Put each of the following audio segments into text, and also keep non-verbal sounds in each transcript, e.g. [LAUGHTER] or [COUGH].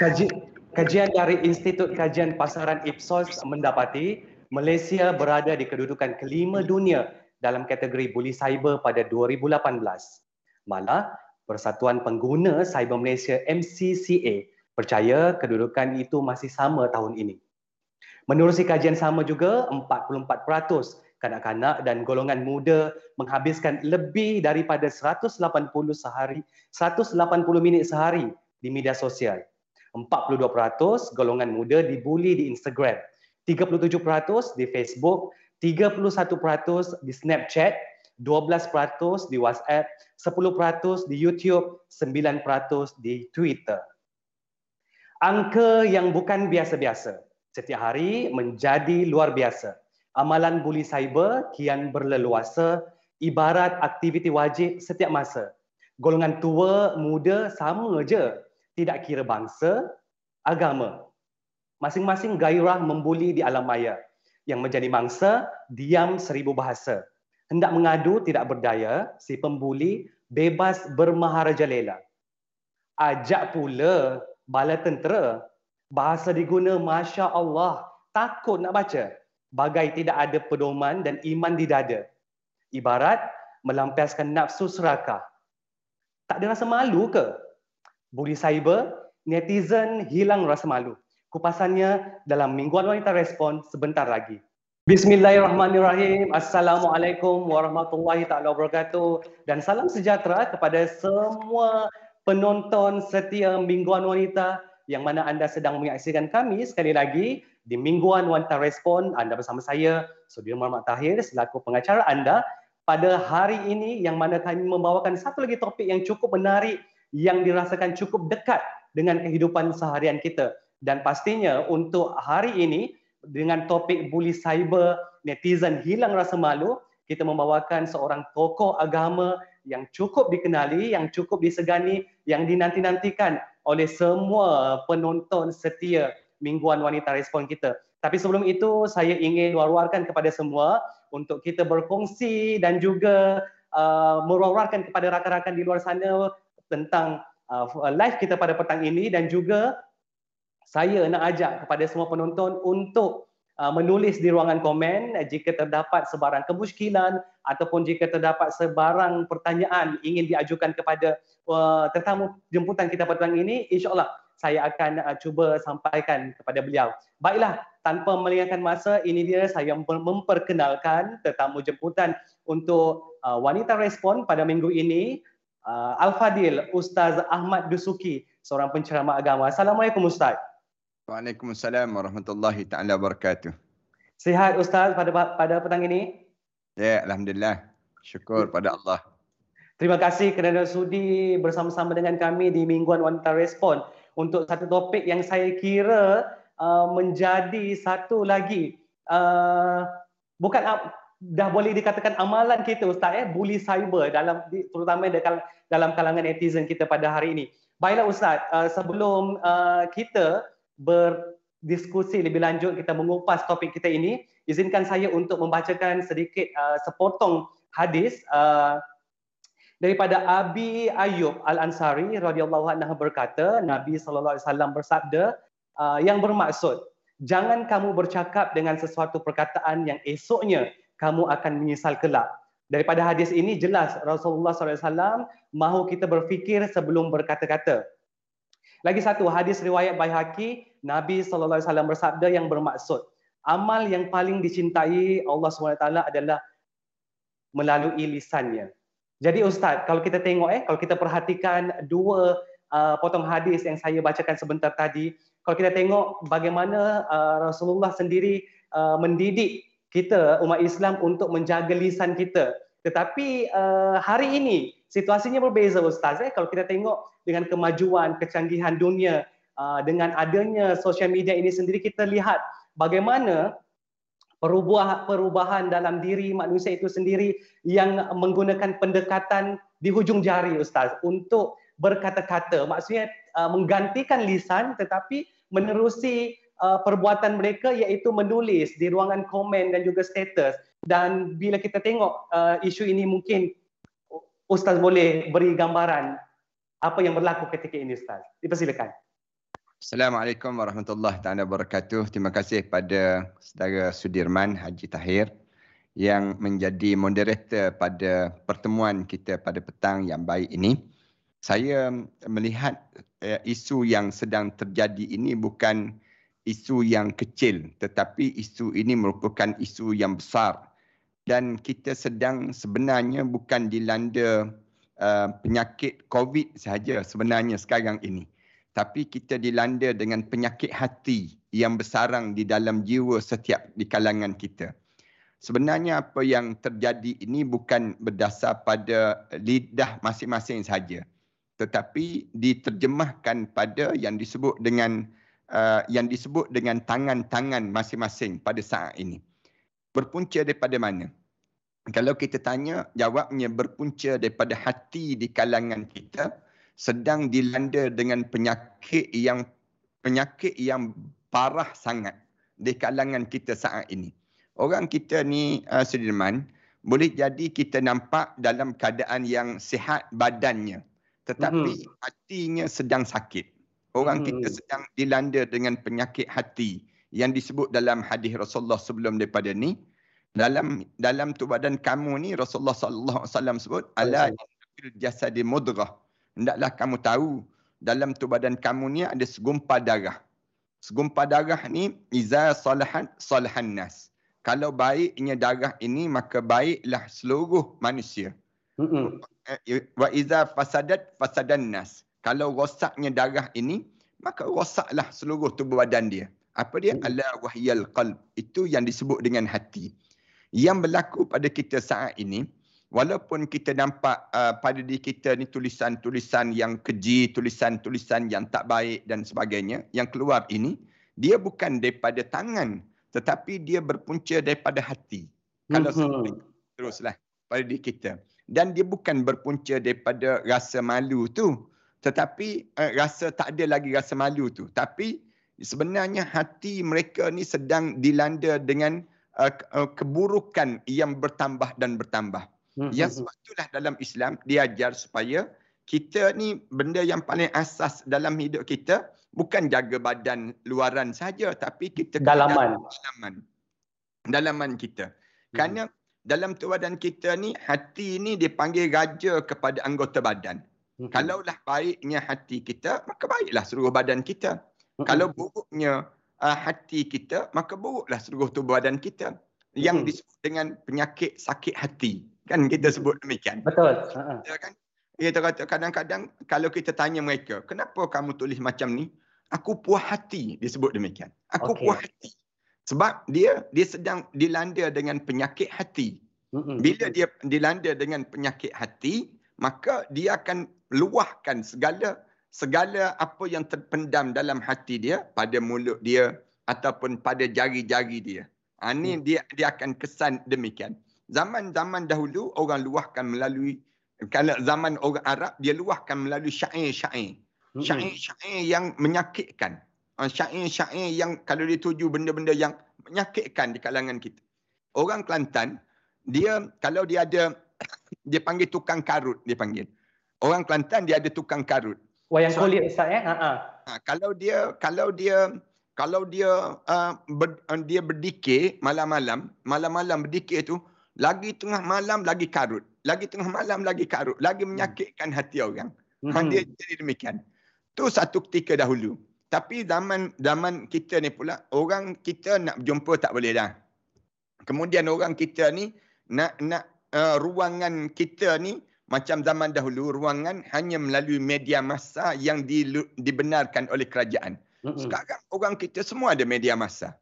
Kaji, kajian dari Institut Kajian Pasaran Ipsos mendapati Malaysia berada di kedudukan kelima dunia dalam kategori buli cyber pada 2018. Malah, Persatuan Pengguna Cyber Malaysia MCCA percaya kedudukan itu masih sama tahun ini. Menerusi kajian sama juga, 44% kanak-kanak dan golongan muda menghabiskan lebih daripada 180 sehari 180 minit sehari di media sosial. 42% golongan muda dibuli di Instagram, 37% di Facebook, 31% di Snapchat, 12% di WhatsApp, 10% di YouTube, 9% di Twitter. Angka yang bukan biasa-biasa setiap hari menjadi luar biasa. Amalan buli cyber kian berleluasa ibarat aktiviti wajib setiap masa. Golongan tua, muda sama je tidak kira bangsa, agama. Masing-masing gairah membuli di alam maya. Yang menjadi mangsa, diam seribu bahasa. Hendak mengadu tidak berdaya, si pembuli bebas bermaharajalela. Ajak pula bala tentera. Bahasa diguna Masya Allah. Takut nak baca. Bagai tidak ada pedoman dan iman di dada. Ibarat melampiaskan nafsu serakah. Tak ada rasa malu ke? Buli cyber, netizen hilang rasa malu. Kupasannya dalam Mingguan Wanita Respon sebentar lagi. Bismillahirrahmanirrahim. Assalamualaikum warahmatullahi taala wabarakatuh dan salam sejahtera kepada semua penonton setia Mingguan Wanita yang mana anda sedang menyaksikan kami sekali lagi di Mingguan Wanita Respon. Anda bersama saya, Sudir Muhammad Tahir selaku pengacara anda pada hari ini yang mana kami membawakan satu lagi topik yang cukup menarik yang dirasakan cukup dekat dengan kehidupan seharian kita. Dan pastinya untuk hari ini dengan topik bully cyber, netizen hilang rasa malu, kita membawakan seorang tokoh agama yang cukup dikenali, yang cukup disegani, yang dinanti-nantikan oleh semua penonton setia Mingguan Wanita Respon kita. Tapi sebelum itu, saya ingin war-warkan kepada semua untuk kita berkongsi dan juga uh, merwarkan kepada rakan-rakan di luar sana tentang uh, live kita pada petang ini dan juga saya nak ajak kepada semua penonton untuk uh, menulis di ruangan komen jika terdapat sebarang kemusykilan ataupun jika terdapat sebarang pertanyaan ingin diajukan kepada uh, tetamu jemputan kita pada petang ini insyaallah saya akan uh, cuba sampaikan kepada beliau. Baiklah, tanpa melengahkan masa, ini dia saya memperkenalkan tetamu jemputan untuk uh, wanita respon pada minggu ini uh, Al-Fadil Ustaz Ahmad Dusuki, seorang penceramah agama. Assalamualaikum Ustaz. Waalaikumsalam warahmatullahi taala wabarakatuh. Sihat Ustaz pada pada petang ini? Ya, alhamdulillah. Syukur pada Allah. Terima kasih kerana sudi bersama-sama dengan kami di Mingguan Wanita Respon untuk satu topik yang saya kira uh, menjadi satu lagi uh, bukan dah boleh dikatakan amalan kita ustaz eh bully cyber dalam terutama dalam kalangan netizen kita pada hari ini. Baiklah ustaz, uh, sebelum uh, kita berdiskusi lebih lanjut kita mengupas topik kita ini, izinkan saya untuk membacakan sedikit uh, sepotong hadis uh, daripada Abi Ayub Al-Ansari radhiyallahu anhu berkata, Nabi sallallahu alaihi wasallam bersabda uh, yang bermaksud Jangan kamu bercakap dengan sesuatu perkataan yang esoknya kamu akan menyesal kelak. Daripada hadis ini jelas Rasulullah SAW mahu kita berfikir sebelum berkata-kata. Lagi satu hadis riwayat Baihaqi Nabi SAW bersabda yang bermaksud amal yang paling dicintai Allah SWT adalah melalui lisannya. Jadi Ustaz, kalau kita tengok eh, kalau kita perhatikan dua uh, potong hadis yang saya bacakan sebentar tadi, kalau kita tengok bagaimana uh, Rasulullah sendiri uh, mendidik kita umat Islam untuk menjaga lisan kita. Tetapi uh, hari ini situasinya berbeza Ustaz. Eh? Kalau kita tengok dengan kemajuan, kecanggihan dunia, uh, dengan adanya sosial media ini sendiri kita lihat bagaimana perubahan, perubahan dalam diri manusia itu sendiri yang menggunakan pendekatan di hujung jari Ustaz untuk berkata-kata. Maksudnya uh, menggantikan lisan tetapi menerusi uh, perbuatan mereka iaitu menulis di ruangan komen dan juga status dan bila kita tengok uh, isu ini mungkin ustaz boleh beri gambaran apa yang berlaku ketika ini ustaz dipersilakan Assalamualaikum warahmatullahi taala wabarakatuh. Terima kasih pada saudara Sudirman Haji Tahir yang menjadi moderator pada pertemuan kita pada petang yang baik ini. Saya melihat uh, isu yang sedang terjadi ini bukan isu yang kecil tetapi isu ini merupakan isu yang besar dan kita sedang sebenarnya bukan dilanda uh, penyakit COVID sahaja sebenarnya sekarang ini. Tapi kita dilanda dengan penyakit hati yang bersarang di dalam jiwa setiap di kalangan kita. Sebenarnya apa yang terjadi ini bukan berdasar pada lidah masing-masing sahaja. Tetapi diterjemahkan pada yang disebut dengan uh, yang disebut dengan tangan-tangan masing-masing pada saat ini berpunca daripada mana? Kalau kita tanya, jawabnya berpunca daripada hati di kalangan kita sedang dilanda dengan penyakit yang penyakit yang parah sangat di kalangan kita saat ini. Orang kita ni uh, Sudirman, boleh jadi kita nampak dalam keadaan yang sihat badannya tetapi mm-hmm. hatinya sedang sakit. Orang mm-hmm. kita sedang dilanda dengan penyakit hati yang disebut dalam hadis Rasulullah sebelum daripada ni. Dalam dalam tu badan kamu ni Rasulullah sallallahu alaihi wasallam sebut ala fil jasadi mudghah hendaklah kamu tahu dalam tu badan kamu ni ada segumpal darah. Segumpal darah ni iza salahan salahan nas. Kalau baiknya darah ini maka baiklah seluruh manusia. Eh, wa iza fasadat fasadan nas kalau rosaknya darah ini maka rosaklah seluruh tubuh badan dia. Apa dia? Mm. ala wahyal qalb. Itu yang disebut dengan hati. Yang berlaku pada kita saat ini walaupun kita nampak uh, pada diri kita ni tulisan-tulisan yang keji tulisan-tulisan yang tak baik dan sebagainya yang keluar ini dia bukan daripada tangan tetapi dia berpunca daripada hati. Kalau mm-hmm. teruslah pada diri kita. Dan dia bukan berpunca daripada rasa malu tu tetapi uh, rasa tak ada lagi rasa malu tu tapi sebenarnya hati mereka ni sedang dilanda dengan uh, keburukan yang bertambah dan bertambah. Hmm. Yang hmm, sebab itulah dalam Islam diajar supaya kita ni benda yang paling asas dalam hidup kita bukan jaga badan luaran saja tapi kita dalaman dalaman dalaman kita. Hmm. Kerana dalam tu badan kita ni hati ni dipanggil raja kepada anggota badan. Hmm. Kalaulah baiknya hati kita maka baiklah seluruh badan kita. Hmm. Kalau buruknya uh, hati kita, maka buruklah seluruh tubuh badan kita. Yang hmm. disebut dengan penyakit sakit hati. Kan kita sebut demikian. Betul. Uh-huh. Ya kan? Kita kata kadang-kadang kalau kita tanya mereka, kenapa kamu tulis macam ni? Aku puas hati, dia sebut demikian. Aku okay. puas hati. Sebab dia dia sedang dilanda dengan penyakit hati. Hmm. Bila dia dilanda dengan penyakit hati, maka dia akan luahkan segala segala apa yang terpendam dalam hati dia pada mulut dia ataupun pada jari-jari dia. Ha, ini hmm. dia dia akan kesan demikian. Zaman-zaman dahulu orang luahkan melalui kalau zaman orang Arab dia luahkan melalui syair-syair. Hmm. Syair-syair yang menyakitkan. Ha, syair-syair yang kalau dituju benda-benda yang menyakitkan di kalangan kita. Orang Kelantan dia kalau dia ada dia panggil tukang karut dia panggil. Orang Kelantan dia ada tukang karut. Wayang kulit Ustaz ya. Ha, ha. ha kalau dia kalau dia kalau dia uh, ber, uh, dia berdikir malam-malam, malam-malam berdikir tu lagi tengah malam lagi karut, lagi tengah malam lagi karut, lagi hmm. menyakitkan hati orang. Ha, hmm. Dia jadi demikian. Tu satu ketika dahulu. Tapi zaman zaman kita ni pula orang kita nak berjumpa tak boleh dah. Kemudian orang kita ni nak nak uh, ruangan kita ni macam zaman dahulu ruangan hanya melalui media massa yang di, dibenarkan oleh kerajaan. Sekarang orang kita semua ada media massa.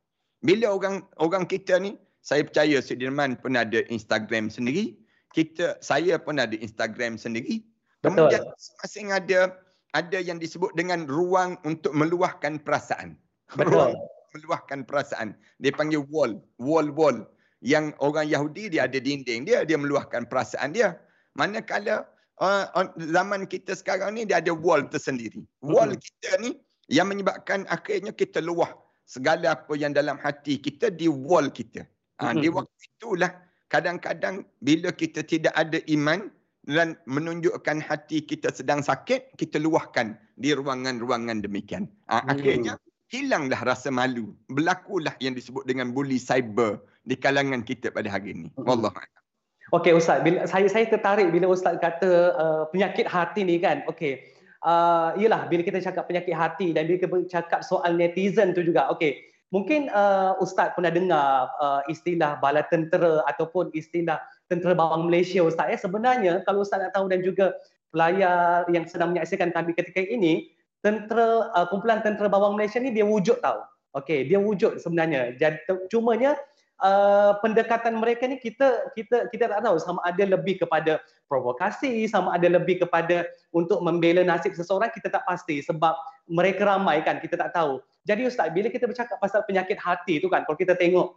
Bila orang orang kita ni saya percaya Sudirman pun ada Instagram sendiri, kita saya pun ada Instagram sendiri. Kemudian masing-masing ada ada yang disebut dengan ruang untuk meluahkan perasaan. Betul. [LAUGHS] meluahkan perasaan. Dia panggil wall, wall wall. Yang orang Yahudi dia ada dinding dia, dia meluahkan perasaan dia. Manakala uh, zaman kita sekarang ni dia ada wall tersendiri. Wall hmm. kita ni yang menyebabkan akhirnya kita luah segala apa yang dalam hati kita di wall kita. Ha, hmm. Di waktu itulah kadang-kadang bila kita tidak ada iman, dan menunjukkan hati kita sedang sakit, kita luahkan di ruangan-ruangan demikian. Ha, hmm. Akhirnya hilanglah rasa malu. Berlakulah yang disebut dengan bully cyber di kalangan kita pada hari ini. Wallahualam. Okey Ustaz, bila saya saya tertarik bila Ustaz kata uh, penyakit hati ni kan. Okey. Uh, iyalah bila kita cakap penyakit hati dan bila kita cakap soal netizen tu juga. Okey. Mungkin uh, Ustaz pernah dengar uh, istilah bala tentera ataupun istilah tentera bawang Malaysia Ustaz. Eh? Sebenarnya kalau Ustaz nak tahu dan juga pelayar yang sedang menyaksikan kami ketika ini, tentera uh, kumpulan tentera bawang Malaysia ni dia wujud tahu. Okey, dia wujud sebenarnya. Jadi cumanya uh, pendekatan mereka ni kita kita kita tak tahu sama ada lebih kepada provokasi, sama ada lebih kepada untuk membela nasib seseorang kita tak pasti sebab mereka ramai kan kita tak tahu. Jadi Ustaz, bila kita bercakap pasal penyakit hati tu kan, kalau kita tengok,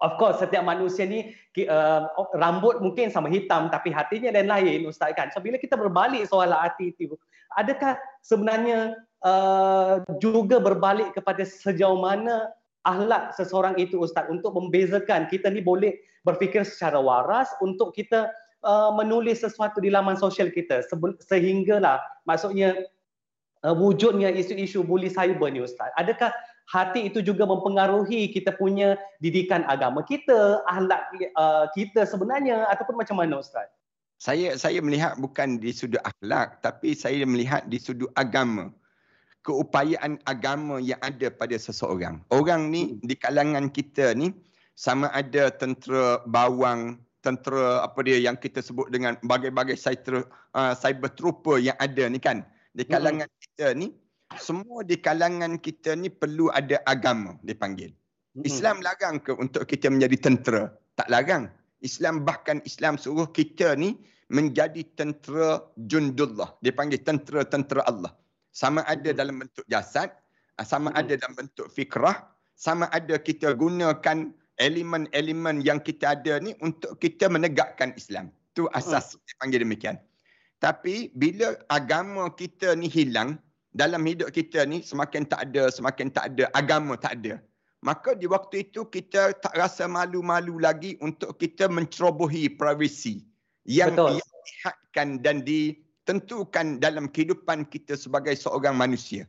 of course setiap manusia ni uh, rambut mungkin sama hitam tapi hatinya lain-lain Ustaz kan. So bila kita berbalik soal hati itu, adakah sebenarnya uh, juga berbalik kepada sejauh mana ahlak seseorang itu Ustaz untuk membezakan kita ni boleh berfikir secara waras untuk kita uh, menulis sesuatu di laman sosial kita sehinggalah maksudnya uh, wujudnya isu-isu bully cyber ni Ustaz? Adakah hati itu juga mempengaruhi kita punya didikan agama kita, ahlak uh, kita sebenarnya ataupun macam mana Ustaz? Saya saya melihat bukan di sudut akhlak tapi saya melihat di sudut agama. Keupayaan agama yang ada pada seseorang. Orang ni hmm. di kalangan kita ni sama ada tentera bawang, tentera apa dia yang kita sebut dengan bagai-bagai cyber, uh, cyber trooper yang ada ni kan di kalangan hmm. kita ni semua di kalangan kita ni perlu ada agama dipanggil. Hmm. Islam larang ke untuk kita menjadi tentera? Tak larang. Islam bahkan Islam suruh kita ni menjadi tentera jundullah. Dipanggil tentera-tentera Allah. Sama ada hmm. dalam bentuk jasad, sama hmm. ada dalam bentuk fikrah, sama ada kita gunakan elemen-elemen yang kita ada ni untuk kita menegakkan Islam. Itu asas hmm. dipanggil demikian. Tapi bila agama kita ni hilang, dalam hidup kita ni semakin tak ada, semakin tak ada, agama tak ada. Maka di waktu itu kita tak rasa malu-malu lagi untuk kita mencerobohi privasi yang dilihatkan dan ditentukan dalam kehidupan kita sebagai seorang manusia.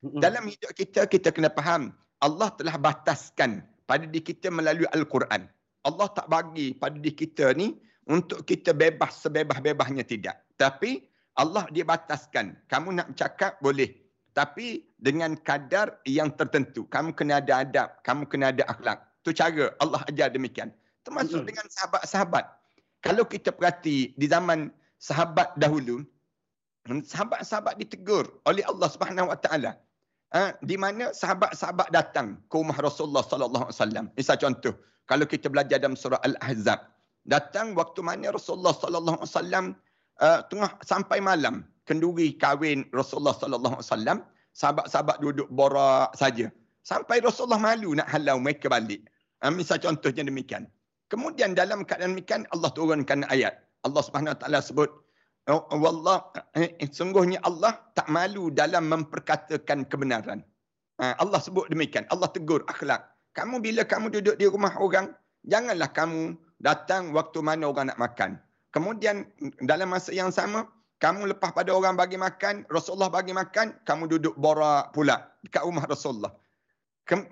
Dalam hidup kita, kita kena faham Allah telah bataskan pada diri kita melalui Al-Quran. Allah tak bagi pada diri kita ni untuk kita bebas sebebas-bebasnya tidak. Tapi Allah dia bataskan. Kamu nak cakap boleh. Tapi dengan kadar yang tertentu. Kamu kena ada adab. Kamu kena ada akhlak. Itu cara Allah ajar demikian. Termasuk dengan sahabat-sahabat. Kalau kita perhati di zaman sahabat dahulu, sahabat-sahabat ditegur oleh Allah Subhanahu Wa Taala. Ha, di mana sahabat-sahabat datang ke rumah Rasulullah sallallahu alaihi wasallam. Misal contoh, kalau kita belajar dalam surah Al-Ahzab, datang waktu mana Rasulullah sallallahu alaihi wasallam uh, tengah sampai malam. Kenduri kahwin Rasulullah sallallahu alaihi wasallam. Sahabat-sahabat duduk borak saja. Sampai Rasulullah malu nak halau mereka balik. Uh, misal contohnya demikian. Kemudian dalam keadaan demikian Allah turunkan ayat. Allah Subhanahu taala sebut oh, wallah eh, sungguhnya Allah tak malu dalam memperkatakan kebenaran uh, Allah sebut demikian Allah tegur akhlak kamu bila kamu duduk di rumah orang janganlah kamu datang waktu mana orang nak makan Kemudian dalam masa yang sama, kamu lepas pada orang bagi makan, Rasulullah bagi makan, kamu duduk borak pula dekat rumah Rasulullah.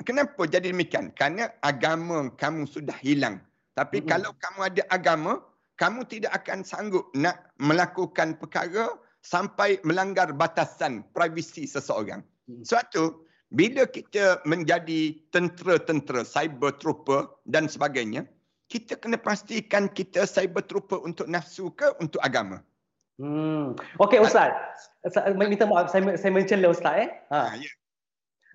Kenapa jadi demikian? Kerana agama kamu sudah hilang. Tapi mm-hmm. kalau kamu ada agama, kamu tidak akan sanggup nak melakukan perkara sampai melanggar batasan privasi seseorang. Mm-hmm. Sebab tu, bila kita menjadi tentera-tentera, cyber trooper dan sebagainya, kita kena pastikan kita cyber trooper untuk nafsu ke untuk agama. Hmm. Okey Ustaz. Minta maaf saya saya mencela Ustaz eh. Ha. Ya.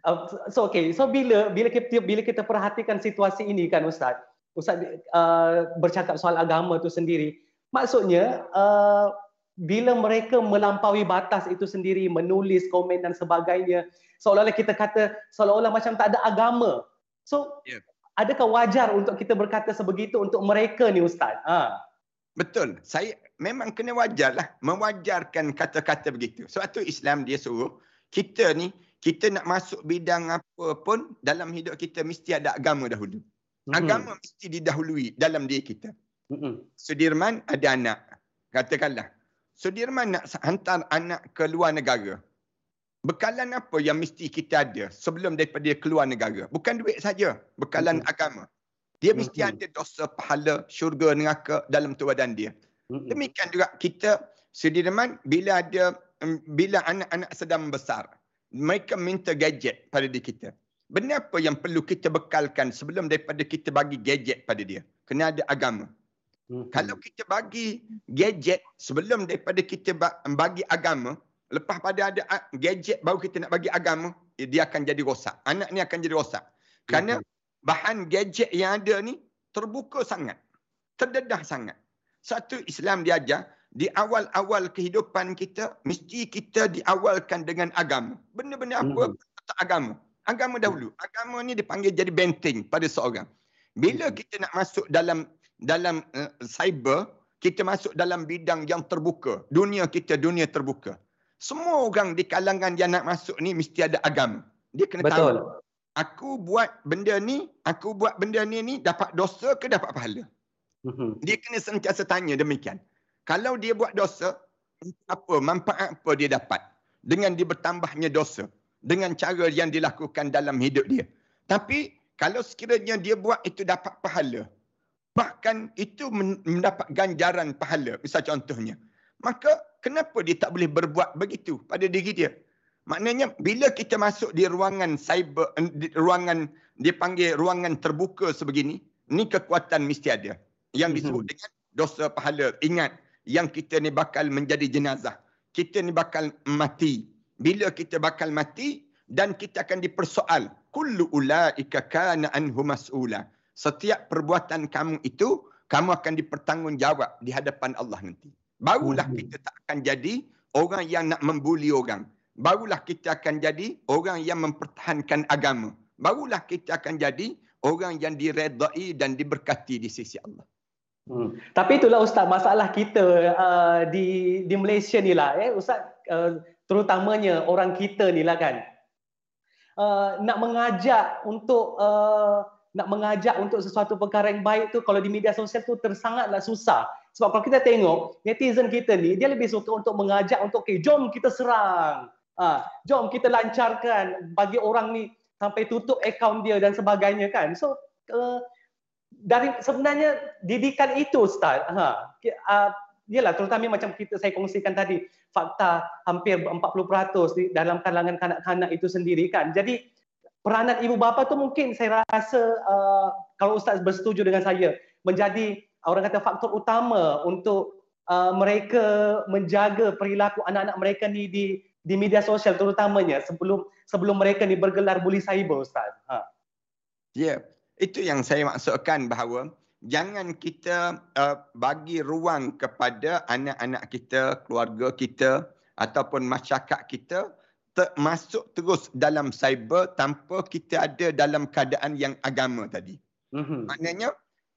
Uh, so okey, so bila bila kita bila kita perhatikan situasi ini kan Ustaz. Ustaz uh, bercakap soal agama tu sendiri. Maksudnya uh, bila mereka melampaui batas itu sendiri menulis komen dan sebagainya seolah-olah kita kata seolah-olah macam tak ada agama. So yeah adakah wajar untuk kita berkata sebegitu untuk mereka ni ustaz? Ha. Betul. Saya memang kena wajarlah mewajarkan kata-kata begitu. Sebab tu Islam dia suruh kita ni kita nak masuk bidang apa pun dalam hidup kita mesti ada agama dahulu hmm. agama mesti didahului dalam diri kita hmm. Sudirman ada anak katakanlah Sudirman nak hantar anak ke luar negara. Bekalan apa yang mesti kita ada sebelum daripada keluar negara? Bukan duit saja, bekalan mm-hmm. agama. Dia mesti mm-hmm. ada dosa pahala syurga neraka dalam tubuh badan dia. Mm-hmm. Demikian juga kita Sudirman bila ada bila anak-anak sedang besar, mereka minta gadget pada diri kita. Benda apa yang perlu kita bekalkan sebelum daripada kita bagi gadget pada dia? Kena ada agama. Hmm. Kalau kita bagi gadget sebelum daripada kita bagi agama, lepas pada ada gadget baru kita nak bagi agama, dia akan jadi rosak. Anak ni akan jadi rosak. Kerana hmm. bahan gadget yang ada ni terbuka sangat. Terdedah sangat. Satu Islam diajar, di awal-awal kehidupan kita, mesti kita diawalkan dengan agama. Benda-benda apa? Hmm. Agama. Agama dahulu. Agama ni dipanggil jadi benteng pada seorang. Bila hmm. kita nak masuk dalam dalam uh, cyber, kita masuk dalam bidang yang terbuka. Dunia kita dunia terbuka. Semua orang di kalangan yang nak masuk ni mesti ada agama. Dia kena Betul. tahu. Aku buat benda ni, aku buat benda ni ni dapat dosa ke dapat pahala? Mhm. Dia kena sentiasa tanya demikian. Kalau dia buat dosa, apa manfaat apa dia dapat dengan dia bertambahnya dosa dengan cara yang dilakukan dalam hidup dia. Tapi kalau sekiranya dia buat itu dapat pahala, bahkan itu mendapat ganjaran pahala misal contohnya maka kenapa dia tak boleh berbuat begitu pada diri dia maknanya bila kita masuk di ruangan cyber di ruangan dia panggil ruangan terbuka sebegini ni kekuatan mesti ada yang mhm. disebut dengan dosa pahala ingat yang kita ni bakal menjadi jenazah kita ni bakal mati bila kita bakal mati dan kita akan dipersoal kullu ulaika kana anhu mas'ula setiap perbuatan kamu itu kamu akan dipertanggungjawab di hadapan Allah nanti. Barulah hmm. kita tak akan jadi orang yang nak membuli orang. Barulah kita akan jadi orang yang mempertahankan agama. Barulah kita akan jadi orang yang diredai dan diberkati di sisi Allah. Hmm. Tapi itulah Ustaz, masalah kita uh, di di Malaysia ni lah. Eh, Ustaz, uh, terutamanya orang kita ni lah kan. Uh, nak mengajak untuk uh, nak mengajak untuk sesuatu perkara yang baik tu kalau di media sosial tu tersangatlah susah. Sebab kalau kita tengok netizen kita ni dia lebih suka untuk mengajak untuk okay, jom kita serang. Ha, jom kita lancarkan bagi orang ni sampai tutup akaun dia dan sebagainya kan. So uh, dari sebenarnya didikan itu Ustaz. Ha, uh, Yalah, terutama macam kita saya kongsikan tadi, fakta hampir 40% di dalam kalangan kanak-kanak itu sendiri kan. Jadi peranan ibu bapa tu mungkin saya rasa uh, kalau ustaz bersetuju dengan saya menjadi orang kata faktor utama untuk uh, mereka menjaga perilaku anak-anak mereka ni di di media sosial terutamanya sebelum sebelum mereka ni bergelar bully cyber ustaz. Ha. Ya, yeah. itu yang saya maksudkan bahawa jangan kita uh, bagi ruang kepada anak-anak kita, keluarga kita ataupun masyarakat kita masuk terus dalam cyber tanpa kita ada dalam keadaan yang agama tadi. Mm-hmm. Maknanya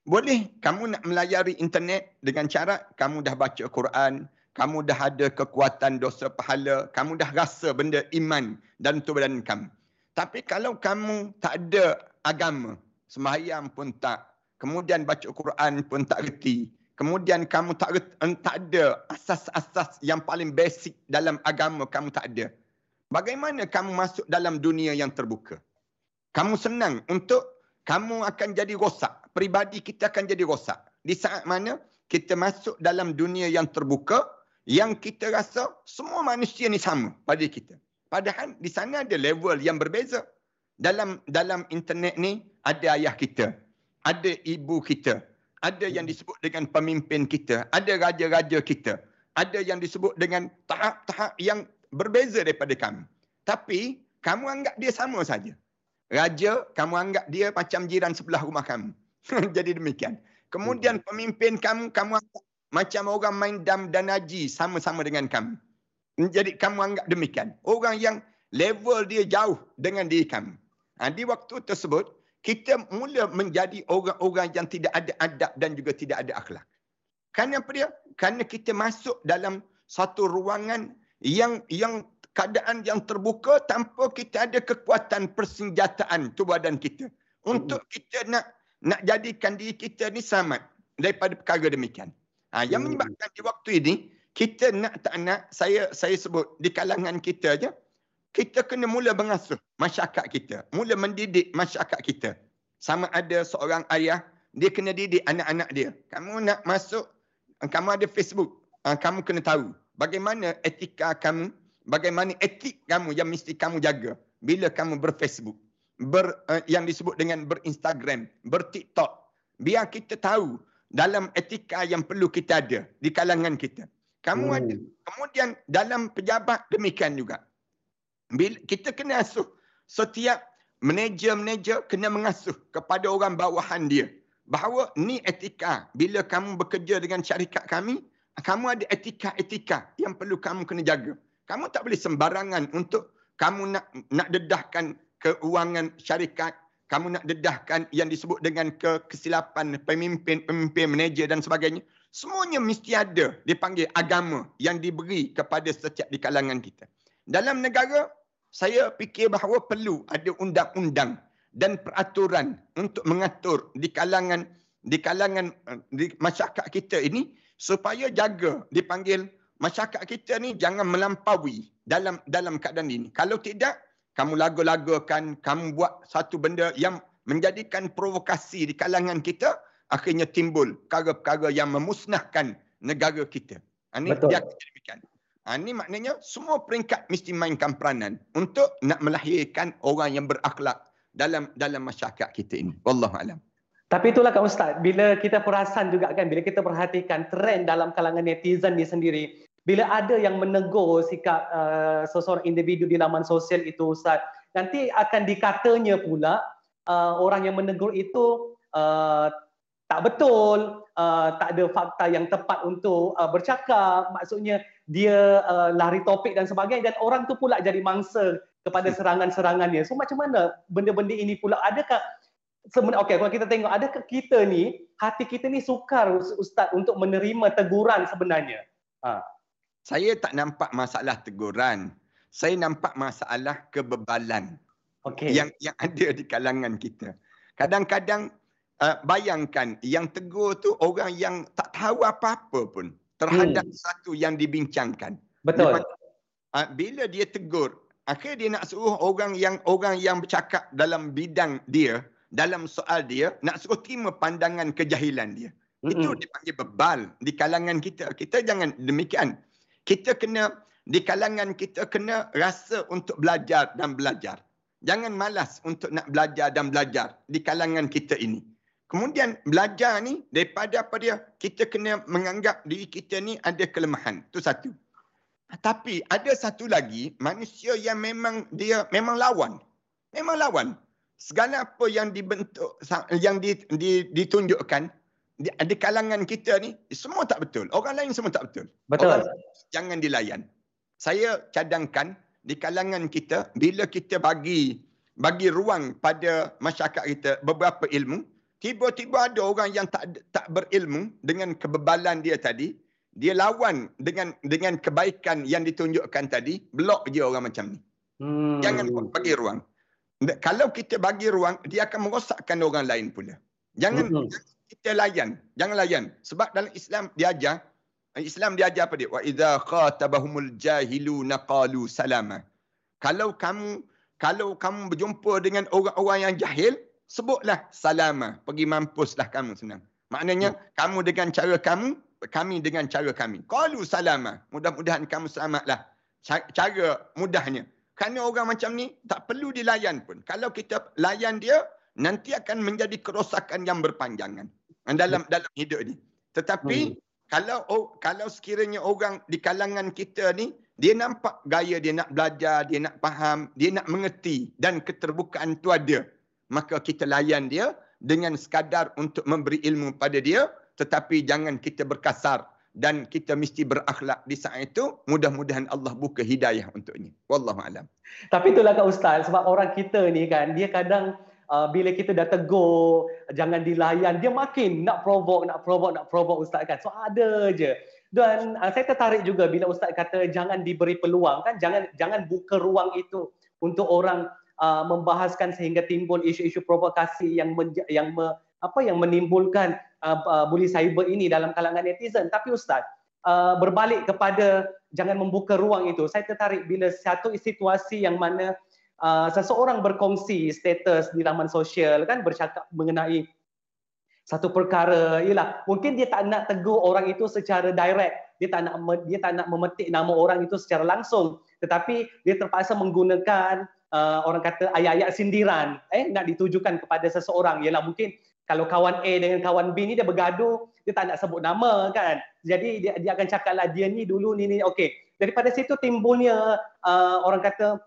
boleh kamu nak melayari internet dengan cara kamu dah baca Quran, kamu dah ada kekuatan dosa pahala, kamu dah rasa benda iman dan tu badan kamu. Tapi kalau kamu tak ada agama, sembahyang pun tak, kemudian baca Quran pun tak reti, kemudian kamu tak tak ada asas-asas yang paling basic dalam agama kamu tak ada. Bagaimana kamu masuk dalam dunia yang terbuka? Kamu senang untuk kamu akan jadi rosak. Peribadi kita akan jadi rosak. Di saat mana kita masuk dalam dunia yang terbuka, yang kita rasa semua manusia ni sama pada kita. Padahal di sana ada level yang berbeza. Dalam dalam internet ni ada ayah kita, ada ibu kita, ada yang disebut dengan pemimpin kita, ada raja-raja kita, ada yang disebut dengan tahap-tahap yang berbeza daripada kamu. Tapi kamu anggap dia sama saja. Raja, kamu anggap dia macam jiran sebelah rumah kamu. [LAUGHS] Jadi demikian. Kemudian hmm. pemimpin kamu, kamu anggap macam orang main dam dan haji sama-sama dengan kamu. Jadi kamu anggap demikian. Orang yang level dia jauh dengan diri kamu. Ha, di waktu tersebut, kita mula menjadi orang-orang yang tidak ada adab dan juga tidak ada akhlak. Kerana apa dia? Kerana kita masuk dalam satu ruangan yang yang keadaan yang terbuka tanpa kita ada kekuatan persenjataan tu badan kita untuk kita nak nak jadikan diri kita ni selamat daripada perkara demikian. Ha, yang hmm. menyebabkan di waktu ini kita nak tak nak saya saya sebut di kalangan kita aja kita kena mula mengasuh masyarakat kita, mula mendidik masyarakat kita. Sama ada seorang ayah dia kena didik anak-anak dia. Kamu nak masuk kamu ada Facebook, ah, kamu kena tahu bagaimana etika kamu, bagaimana etik kamu yang mesti kamu jaga bila kamu berFacebook, ber uh, yang disebut dengan berinstagram, berTikTok. Biar kita tahu dalam etika yang perlu kita ada di kalangan kita. Kamu hmm. ada. Kemudian dalam pejabat demikian juga. Bila kita kena asuh. Setiap manager-manager kena mengasuh kepada orang bawahan dia. Bahawa ni etika. Bila kamu bekerja dengan syarikat kami kamu ada etika-etika yang perlu kamu kena jaga. Kamu tak boleh sembarangan untuk kamu nak nak dedahkan keuangan syarikat kamu nak dedahkan yang disebut dengan ke kesilapan pemimpin pemimpin manager dan sebagainya. Semuanya mesti ada dipanggil agama yang diberi kepada setiap di kalangan kita. Dalam negara saya fikir bahawa perlu ada undang-undang dan peraturan untuk mengatur di kalangan di kalangan eh, di masyarakat kita ini supaya jaga dipanggil masyarakat kita ni jangan melampaui dalam dalam keadaan ini. Kalau tidak kamu lagu-lagukan, kamu buat satu benda yang menjadikan provokasi di kalangan kita, akhirnya timbul perkara-perkara yang memusnahkan negara kita. Ini Betul. dia. Ha, ini maknanya semua peringkat mesti mainkan peranan untuk nak melahirkan orang yang berakhlak dalam dalam masyarakat kita ini. Wallahu alam. Tapi itulah Kak Ustaz, bila kita perasan juga kan, bila kita perhatikan trend dalam kalangan netizen ni sendiri, bila ada yang menegur sikap uh, seseorang individu di laman sosial itu Ustaz, nanti akan dikatanya pula uh, orang yang menegur itu uh, tak betul, uh, tak ada fakta yang tepat untuk uh, bercakap, maksudnya dia uh, lari topik dan sebagainya dan orang tu pula jadi mangsa kepada serangan-serangannya. So macam mana benda-benda ini pula adakah sebenarnya okey kalau kita tengok adakah kita ni hati kita ni sukar ustaz untuk menerima teguran sebenarnya? Ha. Saya tak nampak masalah teguran. Saya nampak masalah kebebalan. Okay. Yang yang ada di kalangan kita. Kadang-kadang uh, bayangkan yang tegur tu orang yang tak tahu apa-apa pun terhadap hmm. satu yang dibincangkan. Betul. Bila, uh, bila dia tegur, akhirnya dia nak suruh orang yang orang yang bercakap dalam bidang dia, dalam soal dia, nak suruh terima pandangan kejahilan dia. Hmm. Itu dipanggil bebal di kalangan kita. Kita jangan demikian. Kita kena di kalangan kita kena rasa untuk belajar dan belajar. Jangan malas untuk nak belajar dan belajar di kalangan kita ini. Kemudian belajar ni daripada apa dia? Kita kena menganggap diri kita ni ada kelemahan. Itu satu. Tapi ada satu lagi manusia yang memang dia memang lawan. Memang lawan. Segala apa yang dibentuk yang di, di, ditunjukkan di, di kalangan kita ni semua tak betul. Orang lain semua tak betul. Betul. Orang jangan dilayan. Saya cadangkan di kalangan kita bila kita bagi bagi ruang pada masyarakat kita beberapa ilmu tiba-tiba ada orang yang tak tak berilmu dengan kebebalan dia tadi. Dia lawan dengan dengan kebaikan yang ditunjukkan tadi. Blok je orang macam ni. Hmm. jangan bagi ruang. Kalau kita bagi ruang dia akan merosakkan orang lain pula. Jangan, hmm. kita layan. Jangan layan. Sebab dalam Islam diajar Islam diajar apa dia? Wa idza khatabahumul jahiluna qalu salama. Kalau kamu kalau kamu berjumpa dengan orang-orang yang jahil sebutlah salama, pergi mampuslah kamu senang. Maknanya hmm. kamu dengan cara kamu, kami dengan cara kami. Qalu salama, mudah-mudahan kamu selamatlah. Cara mudahnya. Kerana orang macam ni tak perlu dilayan pun. Kalau kita layan dia, nanti akan menjadi kerosakan yang berpanjangan dalam hmm. dalam hidup ni. Tetapi hmm. kalau oh, kalau sekiranya orang di kalangan kita ni dia nampak gaya dia nak belajar, dia nak faham, dia nak mengerti dan keterbukaan tu ada maka kita layan dia dengan sekadar untuk memberi ilmu pada dia tetapi jangan kita berkasar dan kita mesti berakhlak di saat itu. Mudah-mudahan Allah buka hidayah untuknya wallahu alam. Tapi itulah kak ustaz sebab orang kita ni kan dia kadang uh, bila kita dah tegur jangan dilayan dia makin nak provoke nak provoke nak provoke ustaz kan. So ada je. Dan uh, saya tertarik juga bila ustaz kata jangan diberi peluang kan jangan jangan buka ruang itu untuk orang uh, membahaskan sehingga timbul isu-isu provokasi yang menja- yang me, apa yang menimbulkan uh, uh, bully cyber ini dalam kalangan netizen. Tapi Ustaz, uh, berbalik kepada jangan membuka ruang itu, saya tertarik bila satu situasi yang mana uh, seseorang berkongsi status di laman sosial kan bercakap mengenai satu perkara ialah mungkin dia tak nak tegur orang itu secara direct dia tak nak dia tak nak memetik nama orang itu secara langsung tetapi dia terpaksa menggunakan uh, orang kata ayat-ayat sindiran eh nak ditujukan kepada seseorang. Ialah mungkin kalau kawan A dengan kawan B ni dia bergaduh dia tak nak sebut nama kan? Jadi dia dia akan cakaplah dia ni dulu ni ni okey. Daripada situ timbulnya uh, orang kata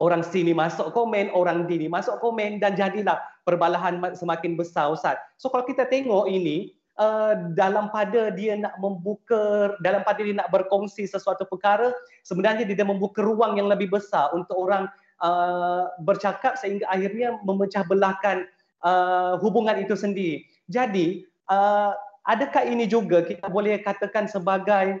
orang sini masuk komen, orang D ni masuk komen dan jadilah perbalahan semakin besar Ustaz. So kalau kita tengok ini uh, dalam pada dia nak membuka dalam pada dia nak berkongsi sesuatu perkara sebenarnya dia membuka ruang yang lebih besar untuk orang uh, bercakap sehingga akhirnya memecah belahkan uh, hubungan itu sendiri. Jadi uh, adakah ini juga kita boleh katakan sebagai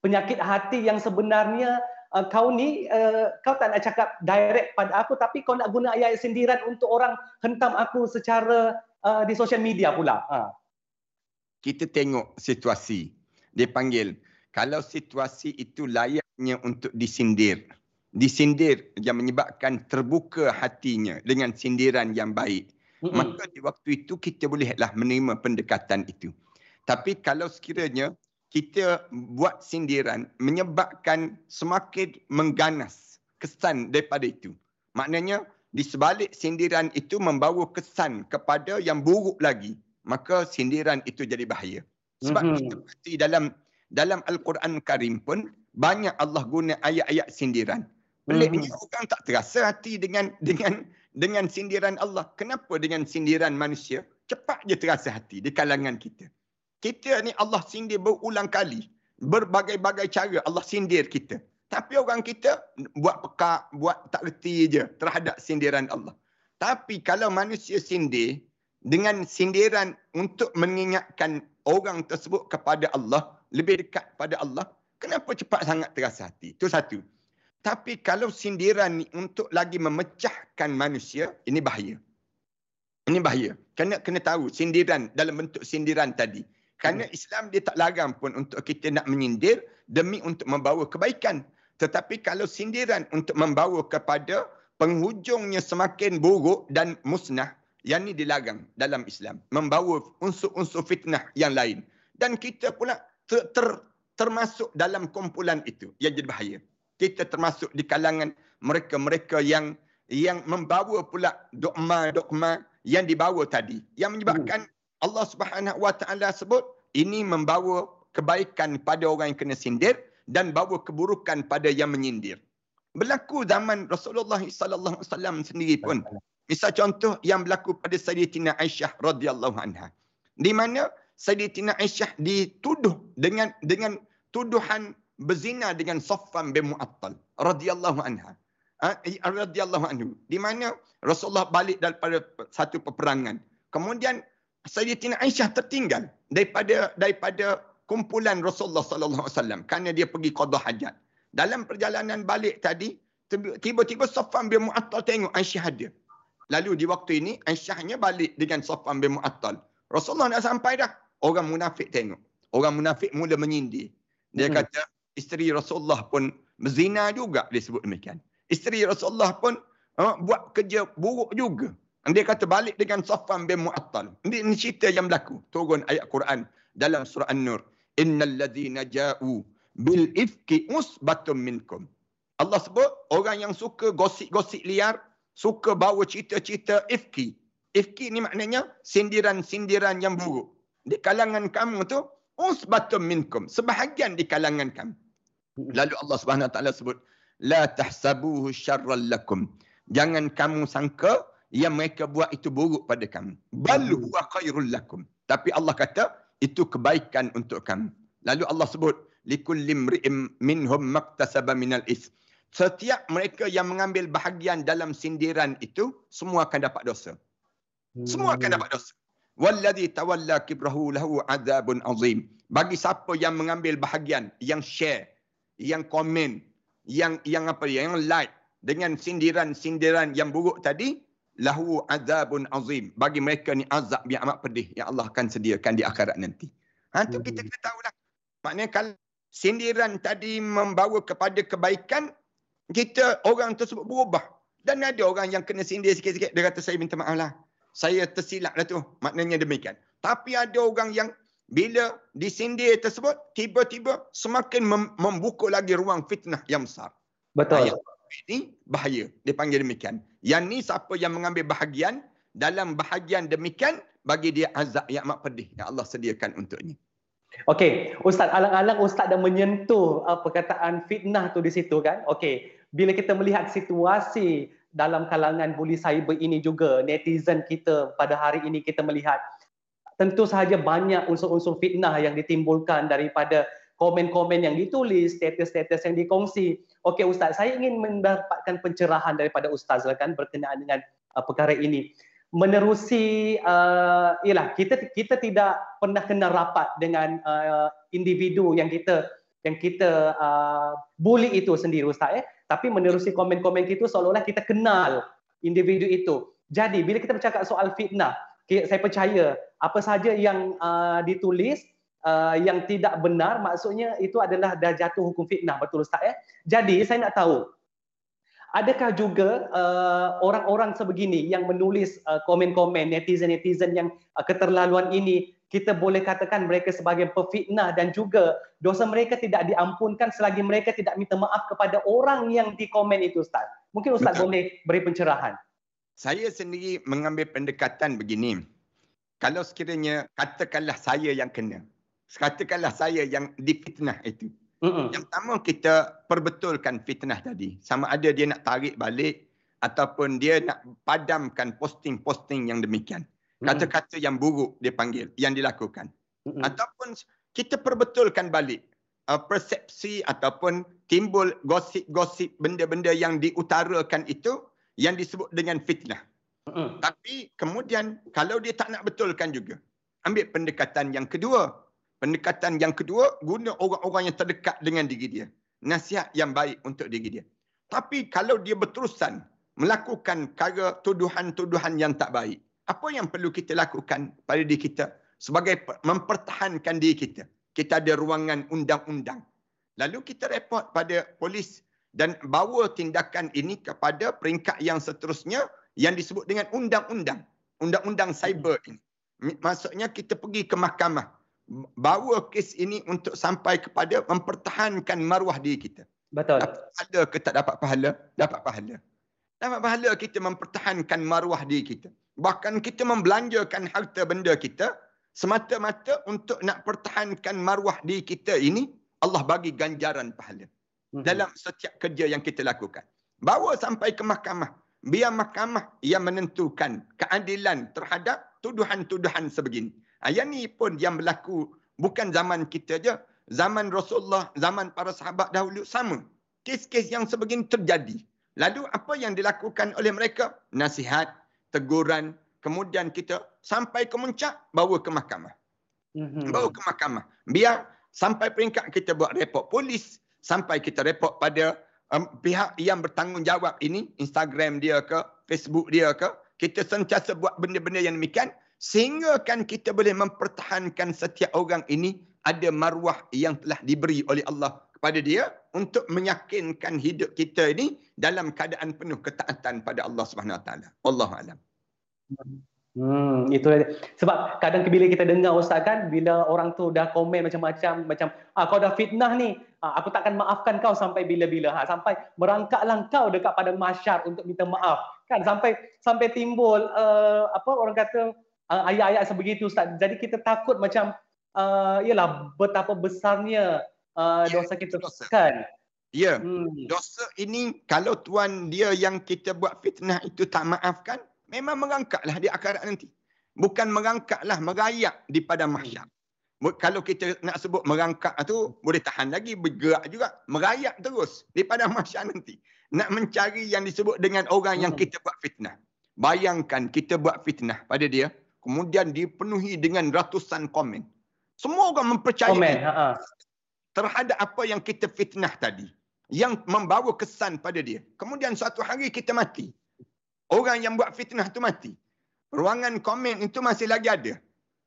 penyakit hati yang sebenarnya uh, kau ni uh, kau tak nak cakap direct pada aku tapi kau nak guna ayat sindiran untuk orang hentam aku secara uh, di social media pula. Ha. Kita tengok situasi. Dia panggil kalau situasi itu layaknya untuk disindir. Disindir yang menyebabkan terbuka hatinya dengan sindiran yang baik. Mm-hmm. Maka di waktu itu kita bolehlah menerima pendekatan itu. Tapi kalau sekiranya kita buat sindiran menyebabkan semakin mengganas kesan daripada itu. Maknanya di sebalik sindiran itu membawa kesan kepada yang buruk lagi, maka sindiran itu jadi bahaya. Sebab mm-hmm. kita pasti dalam dalam Al-Quran Karim pun banyak Allah guna ayat-ayat sindiran. Peliknya mm-hmm. orang tak terasa hati dengan dengan dengan sindiran Allah. Kenapa dengan sindiran manusia cepat je terasa hati di kalangan kita? Kita ni Allah sindir berulang kali. Berbagai-bagai cara Allah sindir kita. Tapi orang kita buat pekak, buat tak reti je terhadap sindiran Allah. Tapi kalau manusia sindir dengan sindiran untuk mengingatkan orang tersebut kepada Allah, lebih dekat pada Allah, kenapa cepat sangat terasa hati? Itu satu. Tapi kalau sindiran ni untuk lagi memecahkan manusia, ini bahaya. Ini bahaya. Kena kena tahu sindiran dalam bentuk sindiran tadi. Kerana hmm. Islam dia tak larang pun untuk kita nak menyindir demi untuk membawa kebaikan. Tetapi kalau sindiran untuk membawa kepada penghujungnya semakin buruk dan musnah, yang ini dilarang dalam Islam. Membawa unsur-unsur fitnah yang lain. Dan kita pula ter, ter, termasuk dalam kumpulan itu yang jadi bahaya. Kita termasuk di kalangan mereka-mereka yang yang membawa pula dogma-dogma yang dibawa tadi. Yang menyebabkan hmm. Allah Subhanahu Wa Taala sebut ini membawa kebaikan pada orang yang kena sindir dan bawa keburukan pada yang menyindir. Berlaku zaman Rasulullah sallallahu alaihi wasallam sendiri pun. Misal contoh yang berlaku pada Sayyidatina Aisyah radhiyallahu anha. Di mana Sayyidatina Aisyah dituduh dengan dengan tuduhan berzina dengan Saffan bin Mu'attal radhiyallahu anha. Ha, radhiyallahu anhu. Di mana Rasulullah balik daripada satu peperangan. Kemudian Sayyidatina Aisyah tertinggal daripada daripada kumpulan Rasulullah sallallahu alaihi wasallam kerana dia pergi qada hajat. Dalam perjalanan balik tadi tiba-tiba Safwan bin Mu'attal tengok Aisyah ada. Lalu di waktu ini Aisyahnya balik dengan Safwan bin Mu'attal. Rasulullah dah sampai dah. Orang munafik tengok. Orang munafik mula menyindir. Dia hmm. kata isteri Rasulullah pun berzina juga dia sebut demikian. Isteri Rasulullah pun uh, buat kerja buruk juga. Dia kata balik dengan Safwan bin Mu'attal. Ini, ini cerita yang berlaku. Turun ayat Quran dalam surah An-Nur. Innal ladzina ja'u bil ifki usbatum minkum. Allah sebut orang yang suka gosip-gosip liar, suka bawa cerita-cerita ifki. Ifki ni maknanya sindiran-sindiran yang buruk. Di kalangan kamu tu usbatum minkum. Sebahagian di kalangan kamu. Lalu Allah Subhanahu Wa Taala sebut la tahsabuhu syarran lakum. Jangan kamu sangka yang mereka buat itu buruk pada kamu. Bal hmm. huwa khairul lakum. Tapi Allah kata itu kebaikan untuk kamu. Lalu Allah sebut likulli imri'in minhum maktasaba minal is. Setiap mereka yang mengambil bahagian dalam sindiran itu semua akan dapat dosa. Semua akan dapat dosa. Walladhi tawalla kibrahu lahu azabun azim. Bagi siapa yang mengambil bahagian, yang share, yang komen, yang yang apa yang like dengan sindiran-sindiran yang buruk tadi, lahu azabun azim. Bagi mereka ni azab yang amat pedih yang Allah akan sediakan di akhirat nanti. Ha tu kita kena tahulah. Maknanya kalau sindiran tadi membawa kepada kebaikan, kita orang tersebut berubah. Dan ada orang yang kena sindir sikit-sikit. Dia kata, saya minta maaf lah. Saya tersilap lah tu. Maknanya demikian. Tapi ada orang yang bila disindir tersebut, tiba-tiba semakin membuka lagi ruang fitnah yang besar. Betul. Ayat ini bahaya. Dipanggil demikian. Yang ni siapa yang mengambil bahagian, dalam bahagian demikian, bagi dia azab yang amat pedih yang Allah sediakan untuknya. Okey, Ustaz alang-alang Ustaz dah menyentuh uh, perkataan fitnah tu di situ kan? Okey, bila kita melihat situasi dalam kalangan bully cyber ini juga, netizen kita pada hari ini kita melihat tentu sahaja banyak unsur-unsur fitnah yang ditimbulkan daripada komen-komen yang ditulis, status-status yang dikongsi. Okey Ustaz, saya ingin mendapatkan pencerahan daripada Ustaz lah kan berkenaan dengan uh, perkara ini. Menerusi uh, ialah kita kita tidak pernah kenal rapat dengan uh, individu yang kita yang kita uh, bully itu sendiri ustaz eh. Tapi menerusi komen-komen itu seolah-olah kita kenal individu itu. Jadi bila kita bercakap soal fitnah saya percaya apa saja yang uh, ditulis uh, yang tidak benar maksudnya itu adalah dah jatuh hukum fitnah betul ustaz eh jadi saya nak tahu adakah juga uh, orang-orang sebegini yang menulis uh, komen-komen netizen-netizen yang uh, keterlaluan ini kita boleh katakan mereka sebagai pefitnah dan juga dosa mereka tidak diampunkan selagi mereka tidak minta maaf kepada orang yang dikomen itu Ustaz. Mungkin Ustaz Betul. boleh beri pencerahan. Saya sendiri mengambil pendekatan begini. Kalau sekiranya katakanlah saya yang kena. Katakanlah saya yang difitnah itu. Mm-mm. Yang pertama kita perbetulkan fitnah tadi. Sama ada dia nak tarik balik ataupun dia nak padamkan posting-posting yang demikian. Kata-kata yang buruk dia panggil, yang dilakukan. Ataupun kita perbetulkan balik uh, persepsi ataupun timbul gosip-gosip benda-benda yang diutarakan itu yang disebut dengan fitnah. Mm-mm. Tapi kemudian kalau dia tak nak betulkan juga, ambil pendekatan yang kedua. Pendekatan yang kedua guna orang-orang yang terdekat dengan diri dia. Nasihat yang baik untuk diri dia. Tapi kalau dia berterusan melakukan cara tuduhan-tuduhan yang tak baik apa yang perlu kita lakukan pada diri kita sebagai mempertahankan diri kita? Kita ada ruangan undang-undang. Lalu kita report pada polis dan bawa tindakan ini kepada peringkat yang seterusnya yang disebut dengan undang-undang undang-undang cyber ini maksudnya kita pergi ke mahkamah bawa kes ini untuk sampai kepada mempertahankan maruah diri kita. Betul. Dapat pahala ke tak dapat pahala? Dapat pahala. Dapat pahala kita mempertahankan maruah diri kita. Bahkan kita membelanjakan harta benda kita semata-mata untuk nak pertahankan maruah diri kita ini, Allah bagi ganjaran pahala. Hmm. Dalam setiap kerja yang kita lakukan. Bawa sampai ke mahkamah. Biar mahkamah yang menentukan keadilan terhadap tuduhan-tuduhan sebegini. Ha, yang ni pun yang berlaku bukan zaman kita je. Zaman Rasulullah, zaman para sahabat dahulu sama. Kes-kes yang sebegini terjadi. Lalu apa yang dilakukan oleh mereka? Nasihat, teguran, kemudian kita sampai ke muncak, bawa ke mahkamah. Mm-hmm. Bawa ke mahkamah. Biar sampai peringkat kita buat report polis, sampai kita report pada um, pihak yang bertanggungjawab ini, Instagram dia ke, Facebook dia ke, kita sentiasa buat benda-benda yang demikian, sehingga kan kita boleh mempertahankan setiap orang ini ada maruah yang telah diberi oleh Allah kepada dia untuk meyakinkan hidup kita ini dalam keadaan penuh ketaatan pada Allah Subhanahu Wa Taala. Allah alam. Hmm, itu sebab kadang bila kita dengar ustaz kan bila orang tu dah komen macam-macam macam ah kau dah fitnah ni ah, aku takkan maafkan kau sampai bila-bila ha sampai merangkaklah kau dekat pada masyar untuk minta maaf kan sampai sampai timbul uh, apa orang kata uh, ayat-ayat sebegitu Ustaz. Jadi kita takut macam uh, yalah betapa besarnya uh, dosa kita dosa. kan. Ya. Hmm. Dosa ini kalau tuan dia yang kita buat fitnah itu tak maafkan, memang merangkaklah di akhirat nanti. Bukan merangkaklah merayak di padang hmm. mahsyar. Hmm. Kalau kita nak sebut merangkak tu boleh tahan lagi bergerak juga merayak terus di padang mahsyar nanti. Nak mencari yang disebut dengan orang hmm. yang kita buat fitnah. Bayangkan kita buat fitnah pada dia, kemudian dipenuhi dengan ratusan komen. Semua orang mempercayai komen, ha, ha. terhadap apa yang kita fitnah tadi. Yang membawa kesan pada dia. Kemudian suatu hari kita mati. Orang yang buat fitnah tu mati. Ruangan komen itu masih lagi ada.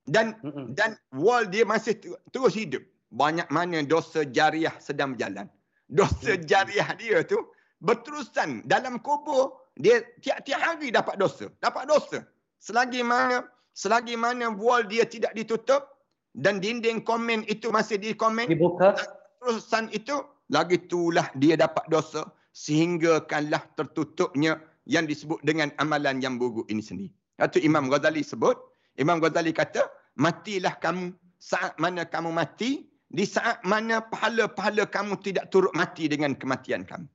Dan Mm-mm. dan wall dia masih terus hidup. Banyak mana dosa jariah sedang berjalan. Dosa mm. jariah dia tu berterusan dalam kubur dia tiap-tiap hari dapat dosa. Dapat dosa. Selagi mana selagi mana wall dia tidak ditutup dan dinding komen itu masih dikomen dibuka terusan itu lagi itulah dia dapat dosa sehingga kanlah tertutupnya yang disebut dengan amalan yang buruk ini sendiri. Itu Imam Ghazali sebut. Imam Ghazali kata, matilah kamu saat mana kamu mati, di saat mana pahala-pahala kamu tidak turut mati dengan kematian kamu.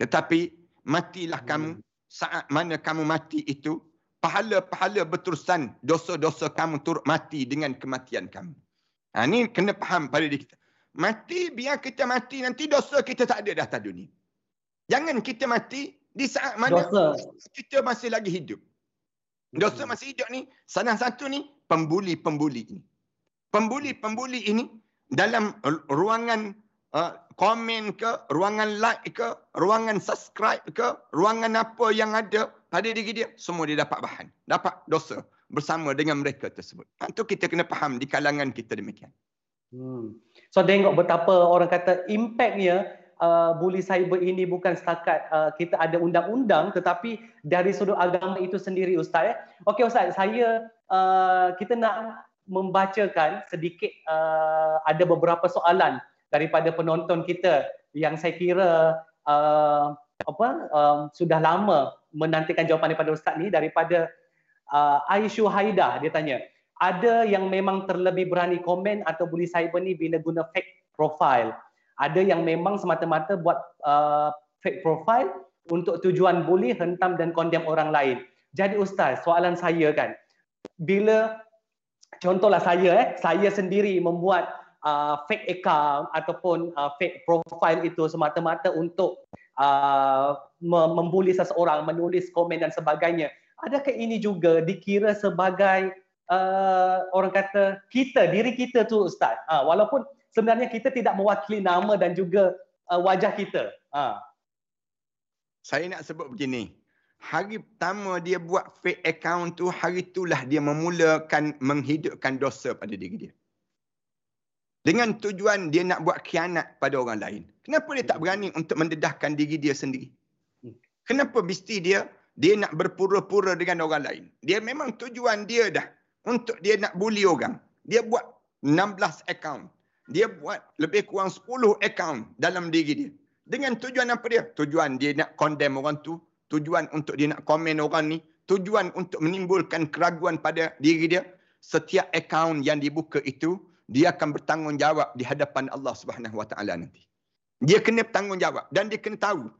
Tetapi matilah kamu hmm. saat mana kamu mati itu, pahala-pahala berterusan dosa-dosa kamu turut mati dengan kematian kamu. Ha, ini kena faham pada diri kita. Mati, biar kita mati, nanti dosa kita tak ada dah atas dunia. Jangan kita mati di saat mana dosa. kita masih lagi hidup. Dosa masih hidup ni, salah satu ni, pembuli-pembuli ini. Pembuli-pembuli ini, dalam ruangan uh, komen ke, ruangan like ke, ruangan subscribe ke, ruangan apa yang ada pada diri dia, semua dia dapat bahan. Dapat dosa bersama dengan mereka tersebut. Itu kita kena faham di kalangan kita demikian. Hmm. So tengok betapa orang kata impactnya uh, bully cyber ini bukan setakat uh, kita ada undang-undang tetapi dari sudut agama itu sendiri Ustaz. Eh. Okey Ustaz, saya uh, kita nak membacakan sedikit uh, ada beberapa soalan daripada penonton kita yang saya kira uh, apa um, sudah lama menantikan jawapan daripada Ustaz ni daripada uh, Aisyu Haida dia tanya ada yang memang terlebih berani komen atau bully cyber ni bila guna fake profile. Ada yang memang semata-mata buat uh, fake profile untuk tujuan bully, hentam dan kondem orang lain. Jadi ustaz, soalan saya kan, bila contohlah saya eh, saya sendiri membuat uh, fake account ataupun uh, fake profile itu semata-mata untuk uh, membuli seseorang, menulis komen dan sebagainya. Adakah ini juga dikira sebagai uh, orang kata kita diri kita tu ustaz uh, walaupun sebenarnya kita tidak mewakili nama dan juga uh, wajah kita uh. saya nak sebut begini hari pertama dia buat fake account tu hari itulah dia memulakan menghidupkan dosa pada diri dia dengan tujuan dia nak buat khianat pada orang lain kenapa dia tak berani untuk mendedahkan diri dia sendiri hmm. kenapa mesti dia dia nak berpura-pura dengan orang lain dia memang tujuan dia dah untuk dia nak bully orang. Dia buat 16 account. Dia buat lebih kurang 10 account dalam diri dia. Dengan tujuan apa dia? Tujuan dia nak condemn orang tu. Tujuan untuk dia nak komen orang ni. Tujuan untuk menimbulkan keraguan pada diri dia. Setiap account yang dibuka itu, dia akan bertanggungjawab di hadapan Allah Subhanahu Wa Taala nanti. Dia kena bertanggungjawab dan dia kena tahu.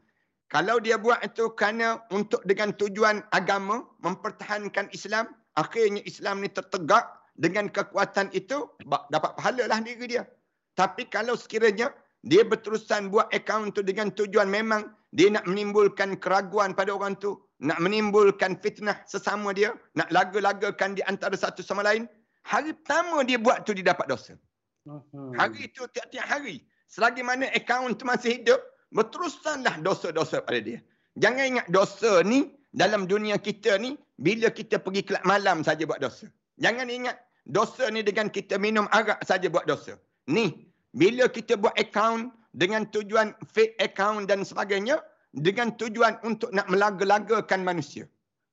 Kalau dia buat itu kerana untuk dengan tujuan agama, mempertahankan Islam, akhirnya Islam ni tertegak dengan kekuatan itu dapat pahala lah diri dia. Tapi kalau sekiranya dia berterusan buat akaun tu dengan tujuan memang dia nak menimbulkan keraguan pada orang tu, nak menimbulkan fitnah sesama dia, nak laga-lagakan di antara satu sama lain, hari pertama dia buat tu dia dapat dosa. Hmm. Hari itu tiap-tiap hari. Selagi mana akaun tu masih hidup, berterusanlah dosa-dosa pada dia. Jangan ingat dosa ni dalam dunia kita ni bila kita pergi kelab malam saja buat dosa. Jangan ingat dosa ni dengan kita minum arak saja buat dosa. Ni bila kita buat account dengan tujuan fake account dan sebagainya dengan tujuan untuk nak melaga-lagakan manusia.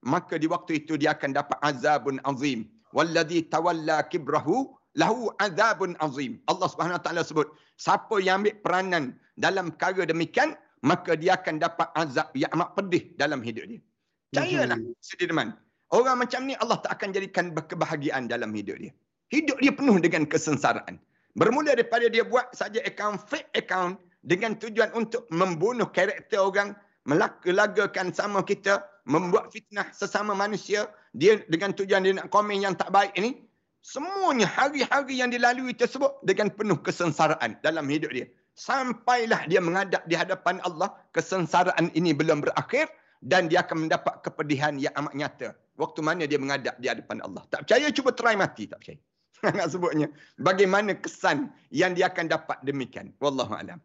Maka di waktu itu dia akan dapat azabun azim. Walladhi tawalla kibrahu lahu azabun azim. Allah Subhanahu Wa Taala sebut, siapa yang ambil peranan dalam perkara demikian, maka dia akan dapat azab yang amat pedih dalam hidup dia. Percayalah, mm-hmm. Sudirman. Orang macam ni Allah tak akan jadikan kebahagiaan dalam hidup dia. Hidup dia penuh dengan kesengsaraan. Bermula daripada dia buat saja account, fake account dengan tujuan untuk membunuh karakter orang, melagakan sama kita, membuat fitnah sesama manusia, dia dengan tujuan dia nak komen yang tak baik ini, semuanya hari-hari yang dilalui tersebut dengan penuh kesengsaraan dalam hidup dia. Sampailah dia menghadap di hadapan Allah, kesengsaraan ini belum berakhir, dan dia akan mendapat kepedihan yang amat nyata. Waktu mana dia menghadap di hadapan Allah. Tak percaya, cuba try mati. Tak percaya. [LAUGHS] Nak sebutnya. Bagaimana kesan yang dia akan dapat demikian. Wallahu'alam.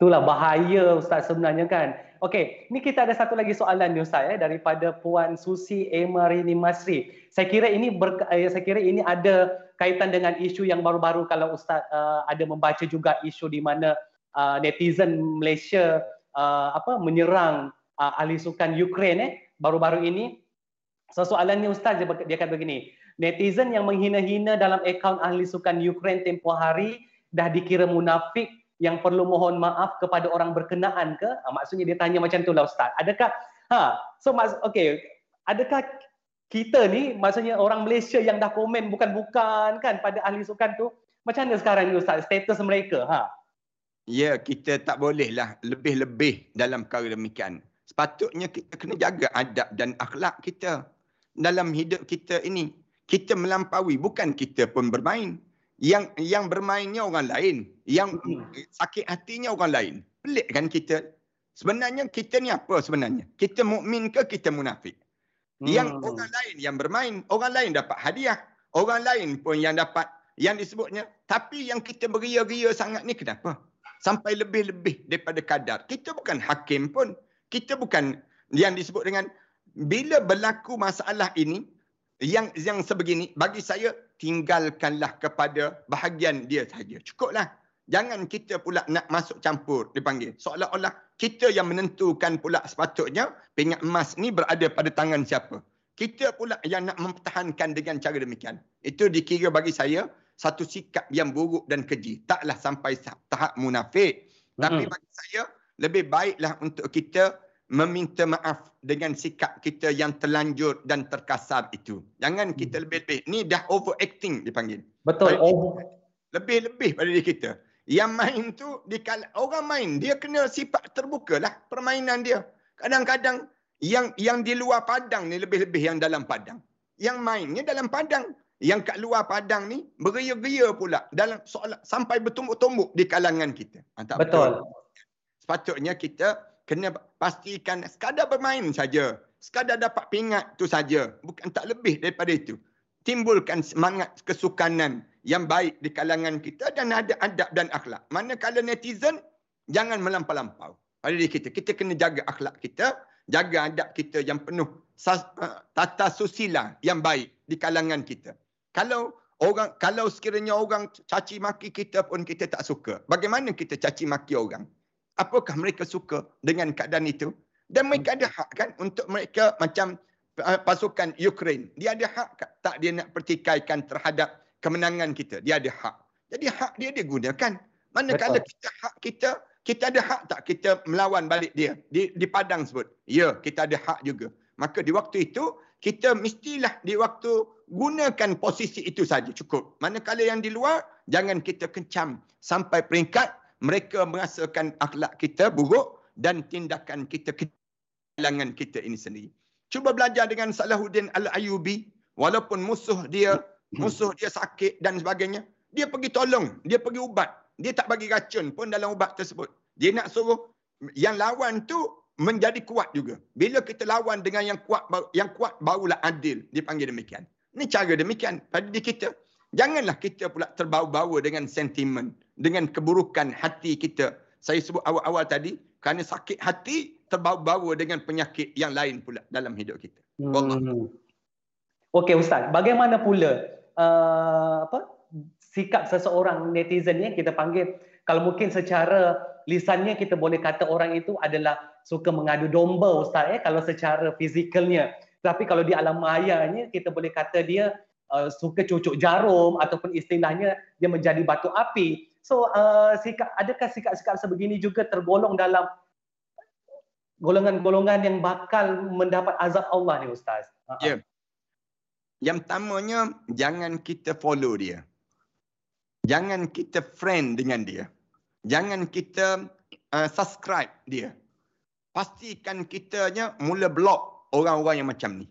Itulah bahaya Ustaz sebenarnya kan. Okey, ni kita ada satu lagi soalan ni Ustaz ya daripada Puan Susi Emarini Masri. Saya kira ini ber, eh, saya kira ini ada kaitan dengan isu yang baru-baru kalau Ustaz uh, ada membaca juga isu di mana uh, netizen Malaysia uh, apa menyerang uh, ahli sukan Ukraine eh baru-baru ini. So soalannya Ustaz dia, dia kata begini, netizen yang menghina-hina dalam akaun ahli sukan Ukraine tempoh hari dah dikira munafik yang perlu mohon maaf kepada orang berkenaan ke? Ha, maksudnya dia tanya macam tu lah Ustaz. Adakah, ha, so mas, okay, adakah kita ni, maksudnya orang Malaysia yang dah komen bukan-bukan kan pada ahli sukan tu, macam mana sekarang ni Ustaz, status mereka? Ha? Ya, kita tak bolehlah lebih-lebih dalam perkara demikian. Sepatutnya kita kena jaga adab dan akhlak kita dalam hidup kita ini. Kita melampaui, bukan kita pun bermain yang yang bermainnya orang lain, yang hmm. sakit hatinya orang lain. Pelik kan kita? Sebenarnya kita ni apa sebenarnya? Kita mukmin ke kita munafik? Hmm. Yang orang lain yang bermain, orang lain dapat hadiah, orang lain pun yang dapat yang disebutnya. Tapi yang kita beria-ria sangat ni kenapa? Sampai lebih-lebih daripada kadar. Kita bukan hakim pun. Kita bukan yang disebut dengan bila berlaku masalah ini yang yang sebegini bagi saya tinggalkanlah kepada bahagian dia saja. Cukuplah. Jangan kita pula nak masuk campur dipanggil. Seolah-olah kita yang menentukan pula sepatutnya pingat emas ni berada pada tangan siapa. Kita pula yang nak mempertahankan dengan cara demikian. Itu dikira bagi saya satu sikap yang buruk dan keji. Taklah sampai tahap munafik. Hmm. Tapi bagi saya lebih baiklah untuk kita meminta maaf dengan sikap kita yang terlanjur dan terkasar itu. Jangan kita hmm. lebih-lebih. Ni dah overacting dipanggil. Betul. Lebih-lebih pada diri kita. Yang main tu, dikala, orang main, dia kena sifat terbuka lah permainan dia. Kadang-kadang yang yang di luar padang ni lebih-lebih yang dalam padang. Yang mainnya dalam padang. Yang kat luar padang ni beria-geria pula dalam soal sampai bertumbuk-tumbuk di kalangan kita. Ha, betul. betul. Sepatutnya kita kena pastikan sekadar bermain saja. Sekadar dapat pingat tu saja. Bukan tak lebih daripada itu. Timbulkan semangat kesukanan yang baik di kalangan kita dan ada adab dan akhlak. Manakala netizen, jangan melampau-lampau. Pada diri kita. Kita kena jaga akhlak kita. Jaga adab kita yang penuh uh, tata susila yang baik di kalangan kita. Kalau orang kalau sekiranya orang caci maki kita pun kita tak suka. Bagaimana kita caci maki orang? Apakah mereka suka dengan keadaan itu? Dan mereka ada hak kan untuk mereka macam uh, pasukan Ukraine. Dia ada hak tak dia nak pertikaikan terhadap kemenangan kita. Dia ada hak. Jadi hak dia dia gunakan manakala Betul. kita hak kita kita ada hak tak kita melawan balik dia? Di di padang sebut. Ya kita ada hak juga. Maka di waktu itu kita mestilah di waktu gunakan posisi itu saja cukup. Manakala yang di luar jangan kita kencam sampai peringkat mereka merasakan akhlak kita buruk dan tindakan kita kehilangan kita ini sendiri. Cuba belajar dengan Salahuddin Al-Ayubi walaupun musuh dia musuh dia sakit dan sebagainya, dia pergi tolong, dia pergi ubat. Dia tak bagi racun pun dalam ubat tersebut. Dia nak suruh yang lawan tu menjadi kuat juga. Bila kita lawan dengan yang kuat yang kuat barulah adil dipanggil demikian. Ini cara demikian pada diri kita. Janganlah kita pula terbawa-bawa dengan sentimen, dengan keburukan hati kita. Saya sebut awal-awal tadi, kerana sakit hati terbawa-bawa dengan penyakit yang lain pula dalam hidup kita. Hmm. Okey Ustaz, bagaimana pula uh, apa sikap seseorang netizen yang kita panggil kalau mungkin secara lisannya kita boleh kata orang itu adalah suka mengadu domba Ustaz ya kalau secara fizikalnya. Tapi kalau di alam mayanya kita boleh kata dia uh, suka cucuk jarum ataupun istilahnya dia menjadi batu api. So uh, sikap adakah sikap-sikap sebegini juga tergolong dalam golongan-golongan yang bakal mendapat azab Allah ni ustaz? Uh-huh. Yeah. Yang pertamanya jangan kita follow dia. Jangan kita friend dengan dia. Jangan kita uh, subscribe dia. Pastikan kitanya mula block orang-orang yang macam ni.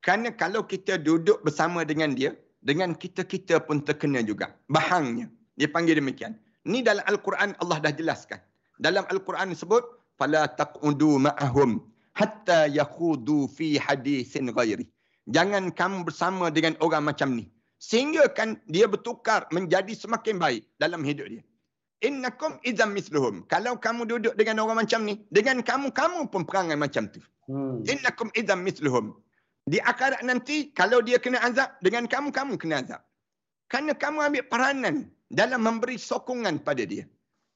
Kerana kalau kita duduk bersama dengan dia, dengan kita-kita pun terkena juga. Bahangnya dia panggil demikian. Ni dalam Al-Quran Allah dah jelaskan. Dalam Al-Quran sebut fala taqudu ma'ahum hatta yakhudu fi hadisin ghairi. Jangan kamu bersama dengan orang macam ni. Sehingga kan dia bertukar menjadi semakin baik dalam hidup dia. Innakum idzam mithluhum. Kalau kamu duduk dengan orang macam ni, dengan kamu kamu pun perangai macam tu. Hmm. Innakum idzam mithluhum. Di akhirat nanti kalau dia kena azab dengan kamu kamu kena azab. Kerana kamu ambil peranan dalam memberi sokongan pada dia.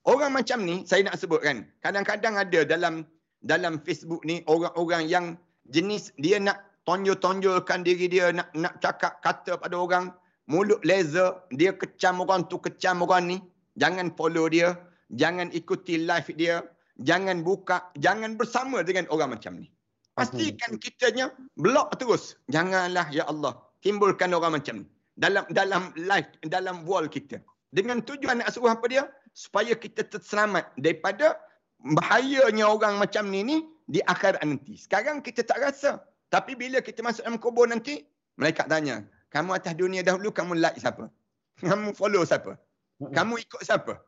Orang macam ni saya nak sebutkan. Kadang-kadang ada dalam dalam Facebook ni orang-orang yang jenis dia nak tonjol-tonjolkan diri dia, nak nak cakap kata pada orang, mulut laser, dia kecam orang tu, kecam orang ni. Jangan follow dia, jangan ikuti live dia, jangan buka, jangan bersama dengan orang macam ni. Pastikan kitanya block terus. Janganlah ya Allah timbulkan orang macam ni dalam dalam live dalam wall kita. Dengan tujuan nak suruh apa dia? Supaya kita terselamat daripada bahayanya orang macam ni ni di akhirat nanti. Sekarang kita tak rasa. Tapi bila kita masuk dalam kubur nanti, mereka tanya, kamu atas dunia dahulu, kamu like siapa? Kamu follow siapa? Kamu ikut siapa?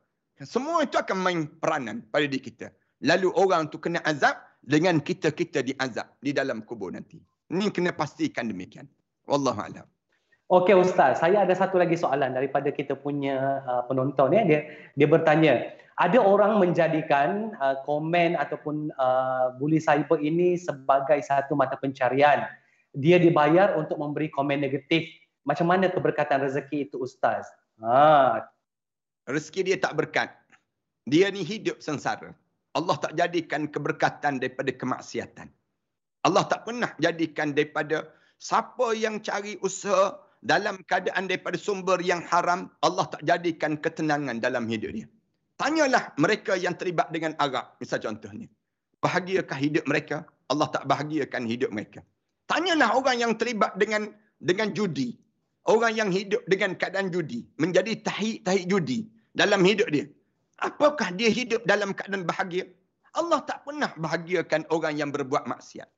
Semua itu akan main peranan pada diri kita. Lalu orang tu kena azab dengan kita-kita diazab di dalam kubur nanti. Ini kena pastikan demikian. Wallahu a'lam. Okey ustaz, saya ada satu lagi soalan daripada kita punya uh, penonton ya. Dia dia bertanya, ada orang menjadikan uh, komen ataupun uh, bully cyber ini sebagai satu mata pencarian. Dia dibayar untuk memberi komen negatif. Macam mana keberkatan rezeki itu ustaz? Ha. Rezeki dia tak berkat. Dia ni hidup sengsara. Allah tak jadikan keberkatan daripada kemaksiatan. Allah tak pernah jadikan daripada siapa yang cari usaha dalam keadaan daripada sumber yang haram, Allah tak jadikan ketenangan dalam hidup dia. Tanyalah mereka yang terlibat dengan Arab, misal contohnya. Bahagiakah hidup mereka? Allah tak bahagiakan hidup mereka. Tanyalah orang yang terlibat dengan dengan judi. Orang yang hidup dengan keadaan judi. Menjadi tahik-tahik judi dalam hidup dia. Apakah dia hidup dalam keadaan bahagia? Allah tak pernah bahagiakan orang yang berbuat maksiat.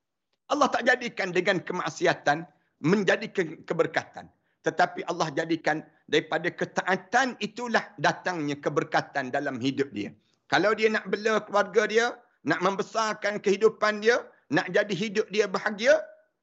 Allah tak jadikan dengan kemaksiatan menjadi ke- keberkatan tetapi Allah jadikan daripada ketaatan itulah datangnya keberkatan dalam hidup dia. Kalau dia nak bela keluarga dia, nak membesarkan kehidupan dia, nak jadi hidup dia bahagia,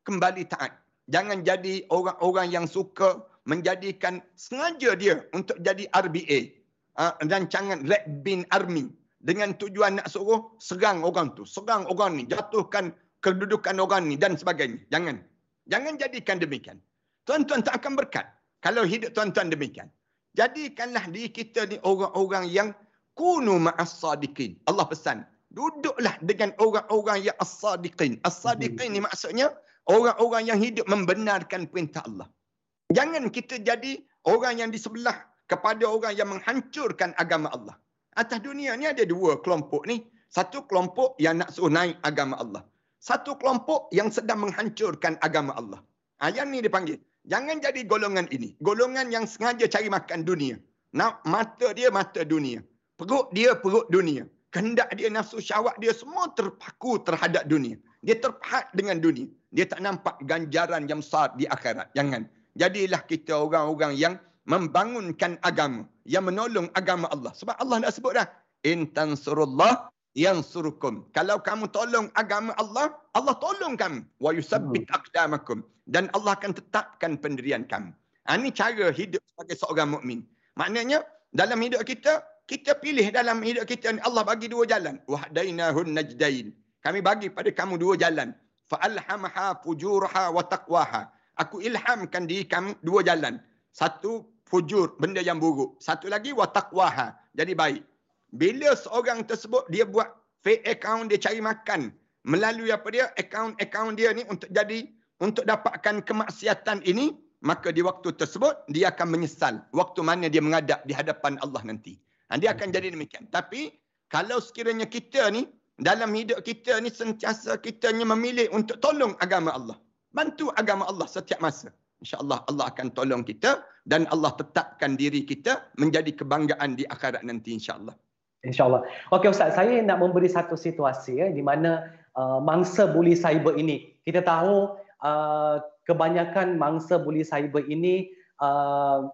kembali taat. Jangan jadi orang-orang yang suka menjadikan sengaja dia untuk jadi RBA. Uh, rancangan Red Bean Army. Dengan tujuan nak suruh serang orang tu. Serang orang ni. Jatuhkan kedudukan orang ni dan sebagainya. Jangan. Jangan jadikan demikian. Tuan-tuan tak akan berkat. Kalau hidup tuan-tuan demikian. Jadikanlah diri kita ni orang-orang yang kunu ma'as sadiqin. Allah pesan. Duduklah dengan orang-orang yang as-sadiqin. As-sadiqin ni maksudnya orang-orang yang hidup membenarkan perintah Allah. Jangan kita jadi orang yang di sebelah kepada orang yang menghancurkan agama Allah. Atas dunia ni ada dua kelompok ni. Satu kelompok yang nak suruh naik agama Allah. Satu kelompok yang sedang menghancurkan agama Allah. Ha, yang ni dipanggil. Jangan jadi golongan ini. Golongan yang sengaja cari makan dunia. Nak mata dia mata dunia. Perut dia perut dunia. Kehendak dia nafsu syawak dia semua terpaku terhadap dunia. Dia terpahat dengan dunia. Dia tak nampak ganjaran yang besar di akhirat. Jangan. Jadilah kita orang-orang yang membangunkan agama. Yang menolong agama Allah. Sebab Allah dah sebut dah. In tansurullah yang surukum. Kalau kamu tolong agama Allah, Allah tolong kamu. Wa yusabbit hmm. aqdamakum. Dan Allah akan tetapkan pendirian kamu. Ha, ini cara hidup sebagai seorang mukmin. Maknanya, dalam hidup kita, kita pilih dalam hidup kita ni Allah bagi dua jalan. Wahdainahun najdain. Kami bagi pada kamu dua jalan. Fa'alhamaha fujurha wa taqwaha. Aku ilhamkan diri kamu dua jalan. Satu fujur, benda yang buruk. Satu lagi wa taqwaha. Jadi baik. Bila seorang tersebut dia buat fake account dia cari makan melalui apa dia account-account dia ni untuk jadi untuk dapatkan kemaksiatan ini maka di waktu tersebut dia akan menyesal waktu mana dia menghadap di hadapan Allah nanti. Dan dia akan jadi demikian. Tapi kalau sekiranya kita ni dalam hidup kita ni sentiasa kita ni memilih untuk tolong agama Allah. Bantu agama Allah setiap masa. InsyaAllah Allah akan tolong kita dan Allah tetapkan diri kita menjadi kebanggaan di akhirat nanti insyaAllah. InsyaAllah. Okey Ustaz, saya nak memberi satu situasi ya, di mana uh, mangsa buli cyber ini, kita tahu uh, kebanyakan mangsa buli cyber ini uh,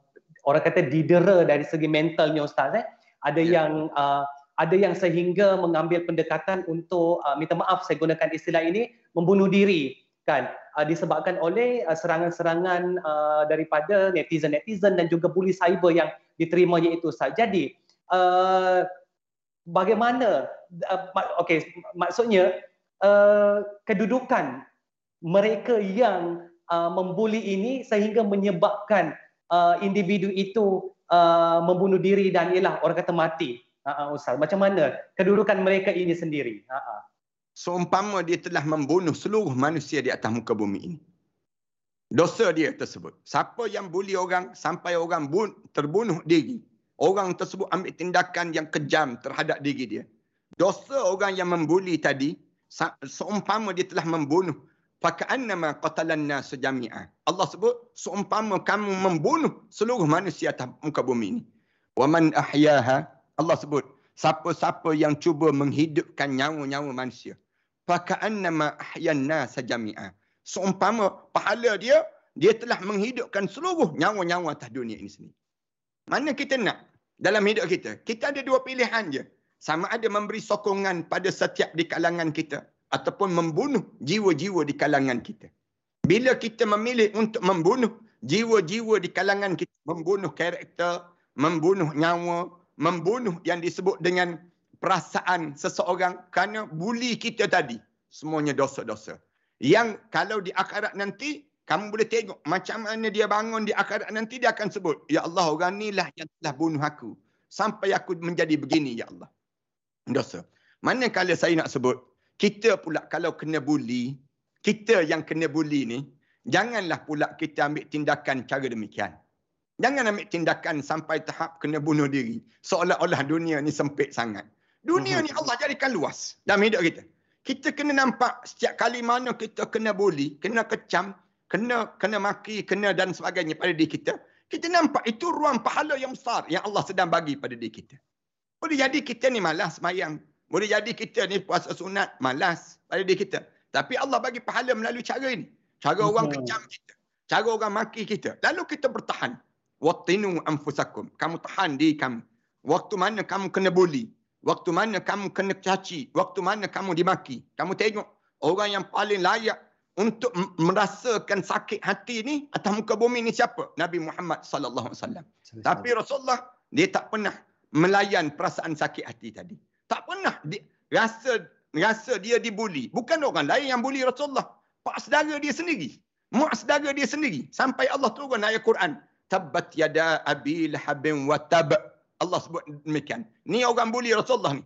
orang kata didera dari segi mentalnya Ustaz. Eh? Ada yeah. yang uh, ada yang sehingga mengambil pendekatan untuk uh, minta maaf saya gunakan istilah ini membunuh diri kan uh, disebabkan oleh uh, serangan-serangan uh, daripada netizen-netizen dan juga buli cyber yang diterimanya itu Ustaz. Jadi uh, bagaimana uh, okey maksudnya uh, kedudukan mereka yang uh, membuli ini sehingga menyebabkan uh, individu itu uh, membunuh diri dan ialah orang kata mati. Uh, uh, ustaz macam mana kedudukan mereka ini sendiri? Uh, uh. seumpama dia telah membunuh seluruh manusia di atas muka bumi ini. Dosa dia tersebut. Siapa yang buli orang sampai orang bun, terbunuh diri orang tersebut ambil tindakan yang kejam terhadap diri dia. Dosa orang yang membuli tadi, seumpama dia telah membunuh, faka'annama qatalan nas jami'a. Allah sebut, seumpama kamu membunuh seluruh manusia atas muka bumi ini. Wa man ahyaha, Allah sebut, siapa-siapa yang cuba menghidupkan nyawa-nyawa manusia, faka'annama ahyan nas jami'a. Seumpama pahala dia, dia telah menghidupkan seluruh nyawa-nyawa atas dunia ini sendiri. Mana kita nak dalam hidup kita. Kita ada dua pilihan je. Sama ada memberi sokongan pada setiap di kalangan kita ataupun membunuh jiwa-jiwa di kalangan kita. Bila kita memilih untuk membunuh jiwa-jiwa di kalangan kita, membunuh karakter, membunuh nyawa, membunuh yang disebut dengan perasaan seseorang kerana buli kita tadi, semuanya dosa-dosa. Yang kalau di akhirat nanti kamu boleh tengok macam mana dia bangun di akhirat nanti dia akan sebut, Ya Allah orang ni lah yang telah bunuh aku. Sampai aku menjadi begini, Ya Allah. Dosa. Manakala saya nak sebut, kita pula kalau kena buli, kita yang kena buli ni, janganlah pula kita ambil tindakan cara demikian. Jangan ambil tindakan sampai tahap kena bunuh diri. Seolah-olah dunia ni sempit sangat. Dunia ni. Allah jadikan luas dalam hidup kita. Kita kena nampak setiap kali mana kita kena buli, kena kecam, kena kena maki, kena dan sebagainya pada diri kita, kita nampak itu ruang pahala yang besar yang Allah sedang bagi pada diri kita. Boleh jadi kita ni malas semayang. Boleh jadi kita ni puasa sunat, malas pada diri kita. Tapi Allah bagi pahala melalui cara ini. Cara orang kecam kita. Cara orang maki kita. Lalu kita bertahan. Wattinu anfusakum. Kamu tahan diri kamu. Waktu mana kamu kena bully. Waktu mana kamu kena caci. Waktu mana kamu dimaki. Kamu tengok. Orang yang paling layak untuk merasakan sakit hati ni atas muka bumi ni siapa? Nabi Muhammad sallallahu alaihi wasallam. Tapi Rasulullah dia tak pernah melayan perasaan sakit hati tadi. Tak pernah dia, rasa rasa dia dibuli. Bukan orang lain yang buli Rasulullah. Pak saudara dia sendiri. Mak saudara dia sendiri. Sampai Allah turun ayat Quran. Tabbat yada abi lahabin wa tab. Allah sebut demikian. Ni orang buli Rasulullah ni.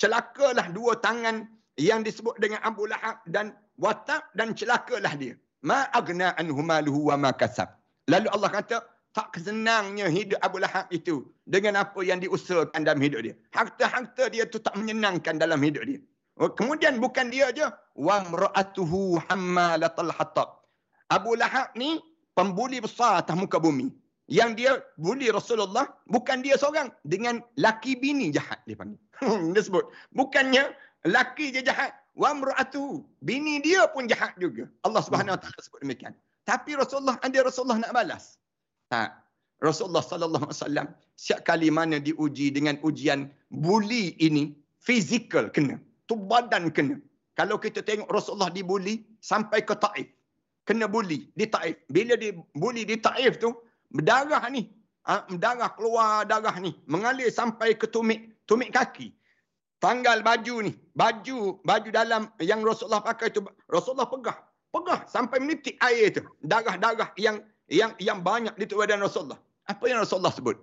Celakalah dua tangan yang disebut dengan Abu Lahab dan watak dan celakalah dia. Ma agna anhu maluhu wa ma kasab. Lalu Allah kata, tak senangnya hidup Abu Lahab itu dengan apa yang diusahakan dalam hidup dia. Harta-harta dia tu tak menyenangkan dalam hidup dia. Oh, kemudian bukan dia aja, wa mra'atuhu hammalatal hatab. Abu Lahab ni pembuli besar atas muka bumi. Yang dia buli Rasulullah bukan dia seorang dengan laki bini jahat dia panggil. [LAUGHS] dia sebut, bukannya laki je jahat, wa mra'atu bini dia pun jahat juga. Allah Subhanahu wa taala sebut demikian. Tapi Rasulullah ada Rasulullah nak balas? Tak. Rasulullah sallallahu alaihi wasallam setiap kali mana diuji dengan ujian buli ini fizikal kena tu badan kena. Kalau kita tengok Rasulullah dibuli sampai ke Taif kena buli di Taif. Bila dibuli di Taif tu berdarah ni ha, darah keluar darah ni mengalir sampai ke tumit tumit kaki tanggal baju ni baju baju dalam yang Rasulullah pakai tu Rasulullah pegah pegah sampai menitik air tu. Darah-darah yang yang yang banyak di badan Rasulullah. Apa yang Rasulullah sebut?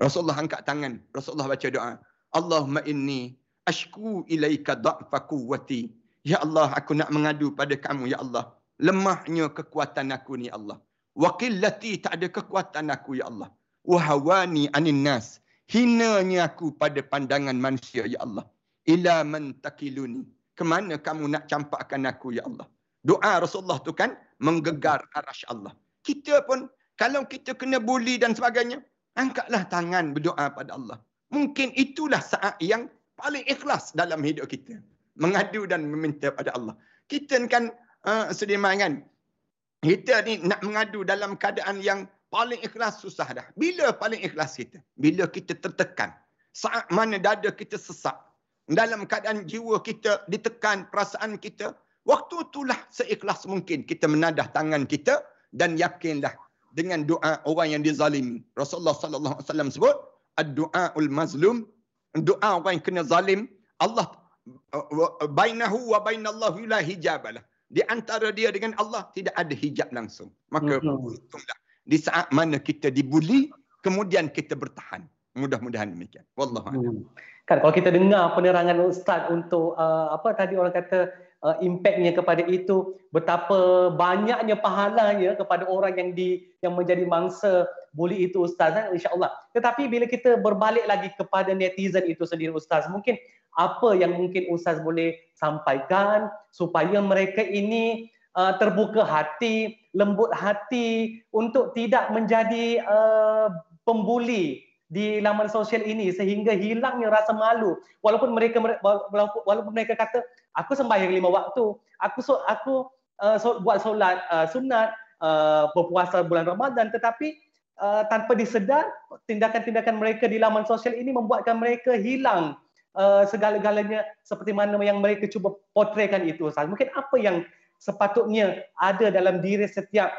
Rasulullah angkat tangan Rasulullah baca doa. Allahumma inni ashku ilaika dha'fa quwwati. Ya Allah aku nak mengadu pada kamu ya Allah. Lemahnya kekuatan aku ni Allah. Wa qillati tak ada kekuatan aku ya Allah. Wa hawani anin nas. Hinanya aku pada pandangan manusia ya Allah ila man takiluni. Kemana kamu nak campakkan aku ya Allah? Doa Rasulullah tu kan menggegar arasy Allah. Kita pun kalau kita kena bully dan sebagainya angkatlah tangan berdoa pada Allah. Mungkin itulah saat yang paling ikhlas dalam hidup kita. Mengadu dan meminta pada Allah. Kita kan uh, Sudirman kan kita ni nak mengadu dalam keadaan yang paling ikhlas susah dah. Bila paling ikhlas kita? Bila kita tertekan. Saat mana dada kita sesak dalam keadaan jiwa kita ditekan perasaan kita waktu itulah seikhlas mungkin kita menadah tangan kita dan yakinlah dengan doa orang yang dizalimi Rasulullah sallallahu alaihi wasallam sebut ad-du'aul mazlum, doa orang yang kena zalim, Allah bainahu wa bainallahu la hijab lah. Di antara dia dengan Allah tidak ada hijab langsung. Maka untunglah di saat mana kita dibuli, kemudian kita bertahan. Mudah-mudahan demikian. Wallahu a'lam. Kan kalau kita dengar penerangan ustaz untuk uh, apa tadi orang kata uh, impactnya kepada itu betapa banyaknya pahalanya kepada orang yang di yang menjadi mangsa buli itu ustaz kan insyaallah. Tetapi bila kita berbalik lagi kepada netizen itu sendiri ustaz mungkin apa yang mungkin ustaz boleh sampaikan supaya mereka ini uh, terbuka hati lembut hati untuk tidak menjadi uh, pembuli di laman sosial ini sehingga hilangnya rasa malu. Walaupun mereka walaupun mereka kata aku sembahyang lima waktu. Aku so, aku uh, so, buat solat uh, sunat uh, berpuasa bulan Ramadan. Tetapi uh, tanpa disedar tindakan-tindakan mereka di laman sosial ini membuatkan mereka hilang uh, segala-galanya seperti mana yang mereka cuba potretkan itu Ustaz. Mungkin apa yang sepatutnya ada dalam diri setiap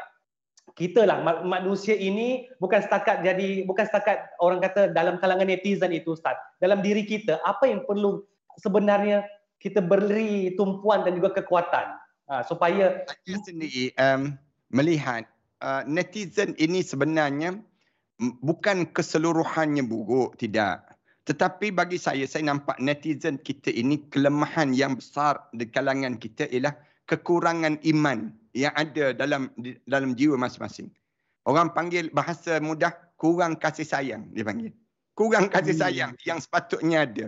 kita lah manusia ini bukan setakat jadi bukan setakat orang kata dalam kalangan netizen itu Ustaz. Dalam diri kita apa yang perlu sebenarnya kita beri tumpuan dan juga kekuatan? Uh, supaya saya sendiri um, melihat uh, netizen ini sebenarnya bukan keseluruhannya buruk tidak. Tetapi bagi saya saya nampak netizen kita ini kelemahan yang besar di kalangan kita ialah kekurangan iman yang ada dalam dalam jiwa masing-masing. Orang panggil bahasa mudah kurang kasih sayang dia panggil. Kurang kasih hmm. sayang yang sepatutnya ada.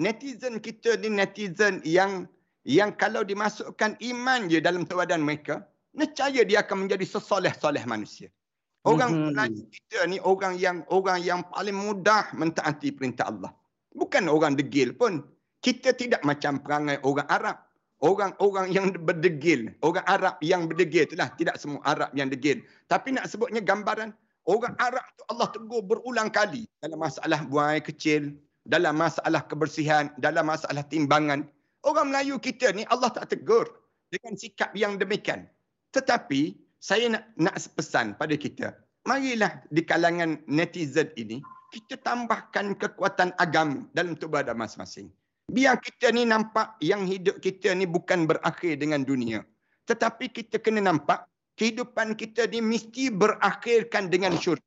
Netizen kita ni netizen yang yang kalau dimasukkan iman je dalam tawadan mereka, nescaya dia akan menjadi sesoleh-soleh manusia. Orang mm-hmm. kita ni orang yang orang yang paling mudah mentaati perintah Allah. Bukan orang degil pun. Kita tidak macam perangai orang Arab orang-orang yang berdegil, orang Arab yang berdegil itulah tidak semua Arab yang degil. Tapi nak sebutnya gambaran orang Arab tu Allah tegur berulang kali dalam masalah buang air kecil, dalam masalah kebersihan, dalam masalah timbangan. Orang Melayu kita ni Allah tak tegur dengan sikap yang demikian. Tetapi saya nak nak pesan pada kita, marilah di kalangan netizen ini kita tambahkan kekuatan agama dalam tubuh masing-masing. Biar kita ni nampak yang hidup kita ni bukan berakhir dengan dunia. Tetapi kita kena nampak kehidupan kita ni mesti berakhirkan dengan syurga.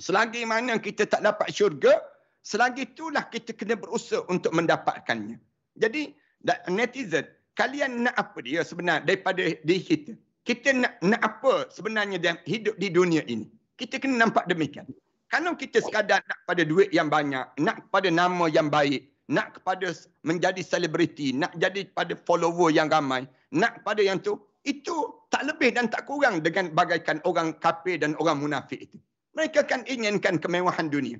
Selagi mana kita tak dapat syurga, selagi itulah kita kena berusaha untuk mendapatkannya. Jadi netizen, kalian nak apa dia sebenarnya daripada diri kita? Kita nak, nak apa sebenarnya dia hidup di dunia ini? Kita kena nampak demikian. Kalau kita sekadar nak pada duit yang banyak, nak pada nama yang baik, nak kepada menjadi selebriti, nak jadi pada follower yang ramai, nak pada yang tu, itu tak lebih dan tak kurang dengan bagaikan orang kafir dan orang munafik itu. Mereka kan inginkan kemewahan dunia.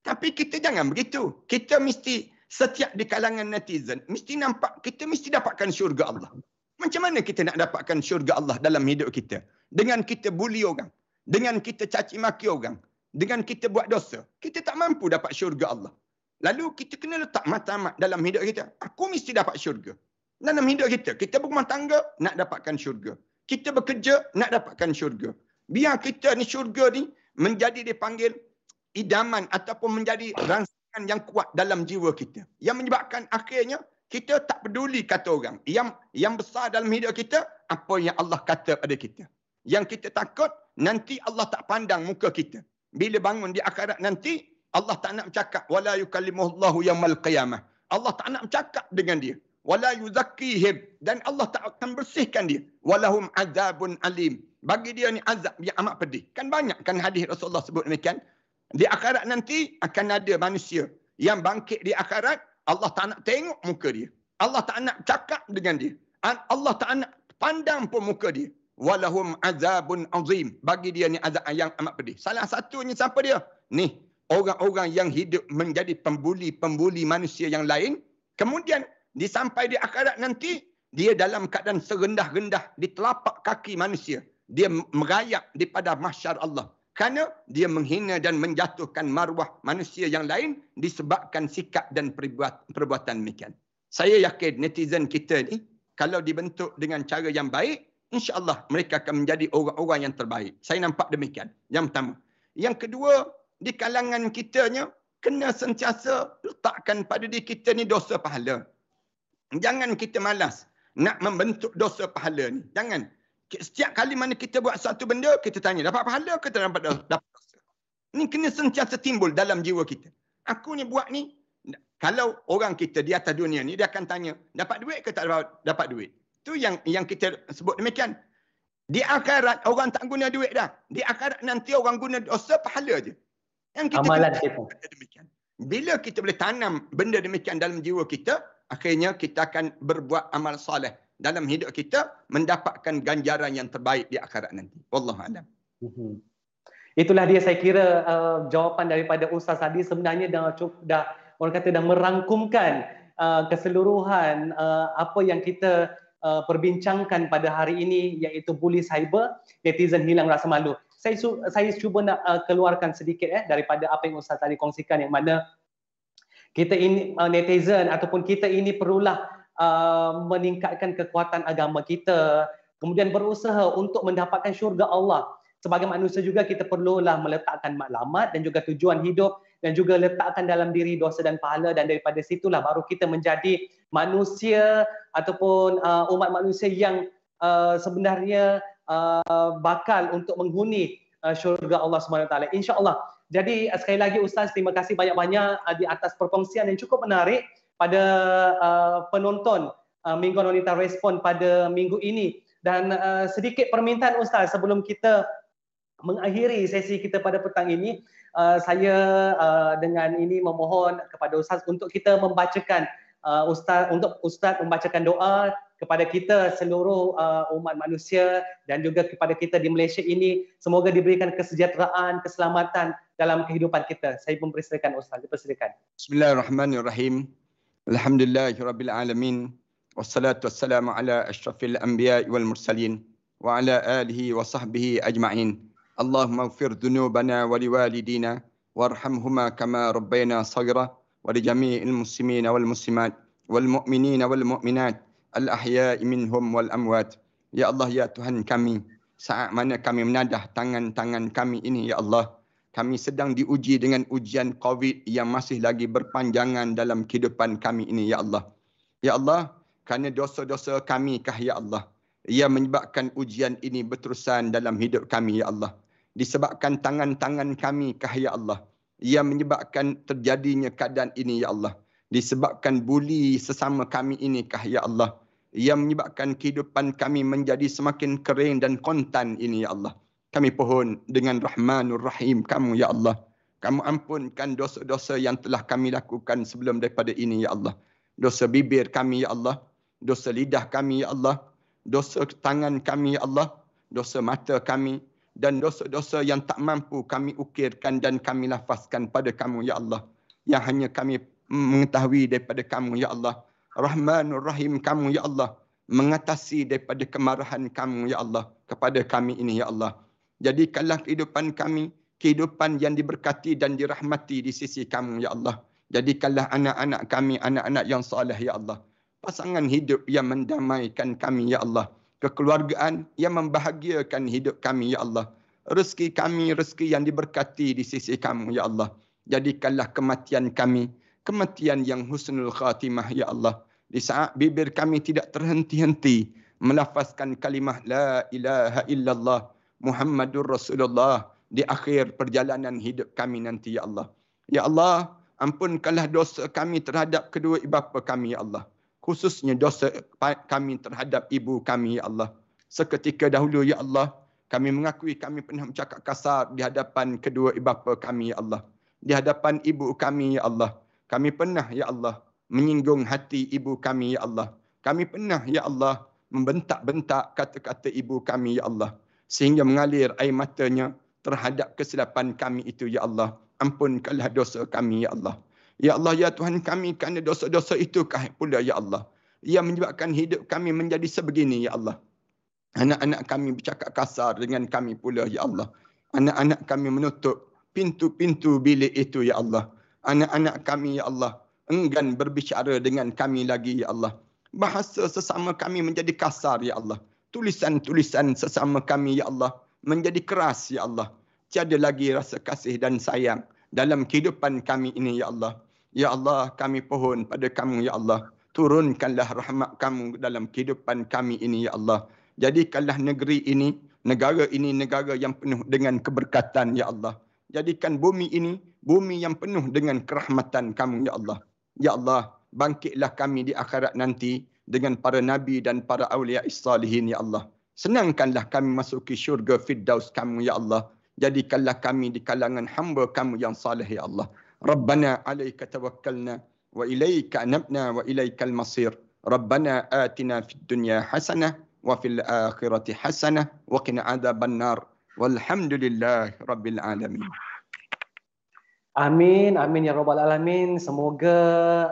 Tapi kita jangan begitu. Kita mesti setiap di kalangan netizen, mesti nampak kita mesti dapatkan syurga Allah. Macam mana kita nak dapatkan syurga Allah dalam hidup kita? Dengan kita bully orang. Dengan kita caci maki orang. Dengan kita buat dosa. Kita tak mampu dapat syurga Allah. Lalu kita kena letak matlamat dalam hidup kita. Aku mesti dapat syurga. Dalam hidup kita, kita berumah tangga, nak dapatkan syurga. Kita bekerja, nak dapatkan syurga. Biar kita ni syurga ni menjadi dipanggil idaman ataupun menjadi rangsangan yang kuat dalam jiwa kita. Yang menyebabkan akhirnya kita tak peduli kata orang. Yang yang besar dalam hidup kita, apa yang Allah kata pada kita. Yang kita takut, nanti Allah tak pandang muka kita. Bila bangun di akhirat nanti, Allah tak nak bercakap wala yukallimuhullahu yaumal qiyamah. Allah tak nak bercakap dengan dia. Wala yuzakkihim dan Allah tak akan bersihkan dia. Walahum azabun alim. Bagi dia ni azab yang amat pedih. Kan banyak kan hadis Rasulullah sebut demikian. Di akhirat nanti akan ada manusia yang bangkit di akhirat Allah tak nak tengok muka dia. Allah tak nak cakap dengan dia. Allah tak nak pandang pun muka dia. Walahum azabun azim. Bagi dia ni azab yang amat pedih. Salah satunya siapa dia? Ni orang-orang yang hidup menjadi pembuli-pembuli manusia yang lain, kemudian disampai di akhirat nanti, dia dalam keadaan serendah-rendah di telapak kaki manusia. Dia merayap di pada mahsyar Allah. Kerana dia menghina dan menjatuhkan maruah manusia yang lain disebabkan sikap dan perbuatan demikian. Saya yakin netizen kita ni, kalau dibentuk dengan cara yang baik, insya Allah mereka akan menjadi orang-orang yang terbaik. Saya nampak demikian. Yang pertama. Yang kedua, di kalangan kitanya kena sentiasa letakkan pada diri kita ni dosa pahala. Jangan kita malas nak membentuk dosa pahala ni. Jangan. Setiap kali mana kita buat satu benda, kita tanya, dapat pahala ke tak dapat dosa? Ini kena sentiasa timbul dalam jiwa kita. Aku ni buat ni, kalau orang kita di atas dunia ni, dia akan tanya, dapat duit ke tak dapat, dapat duit? Itu yang yang kita sebut demikian. Di akhirat orang tak guna duit dah. Di akhirat nanti orang guna dosa pahala je. Yang kita Amalan kita. Demikian. Bila kita boleh tanam benda demikian dalam jiwa kita, akhirnya kita akan berbuat amal soleh dalam hidup kita mendapatkan ganjaran yang terbaik di akhirat nanti. Wallahu a'lam. Mhm. Itulah dia saya kira uh, jawapan daripada Ustaz tadi sebenarnya dah cukup dah orang kata dah merangkumkan uh, keseluruhan uh, apa yang kita uh, perbincangkan pada hari ini iaitu bully cyber netizen hilang rasa malu saya saya cuba nak uh, keluarkan sedikit eh daripada apa yang ustaz tadi kongsikan yang mana kita ini uh, netizen ataupun kita ini perlulah uh, meningkatkan kekuatan agama kita kemudian berusaha untuk mendapatkan syurga Allah. Sebagai manusia juga kita perlulah meletakkan maklumat dan juga tujuan hidup dan juga letakkan dalam diri dosa dan pahala dan daripada situlah baru kita menjadi manusia ataupun uh, umat manusia yang uh, sebenarnya uh, bakal untuk menghuni uh, syurga Allah SWT. InsyaAllah. Jadi uh, sekali lagi Ustaz, terima kasih banyak-banyak di atas perkongsian yang cukup menarik pada penonton Minggu Wanita Respon pada minggu ini. Dan sedikit permintaan Ustaz sebelum kita mengakhiri sesi kita pada petang ini saya dengan ini memohon kepada ustaz untuk kita membacakan ustaz untuk ustaz membacakan doa kepada kita seluruh uh, umat manusia dan juga kepada kita di Malaysia ini semoga diberikan kesejahteraan, keselamatan dalam kehidupan kita. Saya pun persilakan Ustaz, dipersilakan. Bismillahirrahmanirrahim. Alhamdulillahirabbil alamin. Wassalatu wassalamu ala asyrafil anbiya wal mursalin wa ala alihi wa sahbihi ajma'in. Allahumma ighfir dhunubana wa liwalidina warhamhuma kama rabbayana saghira wa li jami'il muslimina wal muslimat wal mu'minina wal mu'minat al-ahya'i minhum wal amwat. Ya Allah ya Tuhan kami, saat mana kami menadah tangan-tangan kami ini ya Allah, kami sedang diuji dengan ujian Covid yang masih lagi berpanjangan dalam kehidupan kami ini ya Allah. Ya Allah, kerana dosa-dosa kami kah ya Allah, ia menyebabkan ujian ini berterusan dalam hidup kami ya Allah. Disebabkan tangan-tangan kami kah ya Allah, ia menyebabkan terjadinya keadaan ini ya Allah disebabkan buli sesama kami ini kah ya Allah. Yang menyebabkan kehidupan kami menjadi semakin kering dan kontan ini ya Allah. Kami pohon dengan rahmanur rahim kamu ya Allah. Kamu ampunkan dosa-dosa yang telah kami lakukan sebelum daripada ini ya Allah. Dosa bibir kami ya Allah. Dosa lidah kami ya Allah. Dosa tangan kami ya Allah. Dosa mata kami. Dan dosa-dosa yang tak mampu kami ukirkan dan kami lafazkan pada kamu ya Allah. Yang hanya kami mengetahui daripada kamu ya Allah. Rahmanur Rahim kamu ya Allah. Mengatasi daripada kemarahan kamu ya Allah kepada kami ini ya Allah. Jadikanlah kehidupan kami kehidupan yang diberkati dan dirahmati di sisi kamu ya Allah. Jadikanlah anak-anak kami anak-anak yang soleh ya Allah. Pasangan hidup yang mendamaikan kami ya Allah. Kekeluargaan yang membahagiakan hidup kami ya Allah. Rezeki kami rezeki yang diberkati di sisi kamu ya Allah. Jadikanlah kematian kami kematian yang husnul khatimah ya Allah. Di saat bibir kami tidak terhenti-henti melafazkan kalimah la ilaha illallah Muhammadur Rasulullah di akhir perjalanan hidup kami nanti ya Allah. Ya Allah, ampunkanlah dosa kami terhadap kedua ibu bapa kami ya Allah khususnya dosa kami terhadap ibu kami ya Allah. Seketika dahulu ya Allah, kami mengakui kami pernah bercakap kasar di hadapan kedua ibu bapa kami ya Allah. Di hadapan ibu kami ya Allah. Kami pernah ya Allah menyinggung hati ibu kami ya Allah. Kami pernah ya Allah membentak-bentak kata-kata ibu kami ya Allah sehingga mengalir air matanya terhadap kesilapan kami itu ya Allah. Ampunkanlah dosa kami ya Allah. Ya Allah, ya Tuhan kami kerana dosa-dosa itu kah pula, ya Allah. Yang menyebabkan hidup kami menjadi sebegini, ya Allah. Anak-anak kami bercakap kasar dengan kami pula, ya Allah. Anak-anak kami menutup pintu-pintu bilik itu, ya Allah. Anak-anak kami, ya Allah, enggan berbicara dengan kami lagi, ya Allah. Bahasa sesama kami menjadi kasar, ya Allah. Tulisan-tulisan sesama kami, ya Allah, menjadi keras, ya Allah. tiada lagi rasa kasih dan sayang dalam kehidupan kami ini ya Allah. Ya Allah, kami pohon pada kamu ya Allah. Turunkanlah rahmat kamu dalam kehidupan kami ini ya Allah. Jadikanlah negeri ini, negara ini negara yang penuh dengan keberkatan ya Allah. Jadikan bumi ini bumi yang penuh dengan kerahmatan kamu ya Allah. Ya Allah, bangkitlah kami di akhirat nanti dengan para nabi dan para awliya salihin ya Allah. Senangkanlah kami masuki syurga Firdaus kamu ya Allah. Jadikanlah kami di kalangan hamba kamu yang salih ya Allah. Rabbana alaika tawakkalna wa ilaika anabna wa ilaika al-masir. Rabbana atina fid dunya hasanah wa fil akhirati hasanah wa qina adhaban nar. Walhamdulillah rabbil alamin. Amin, amin ya rabbal alamin. Semoga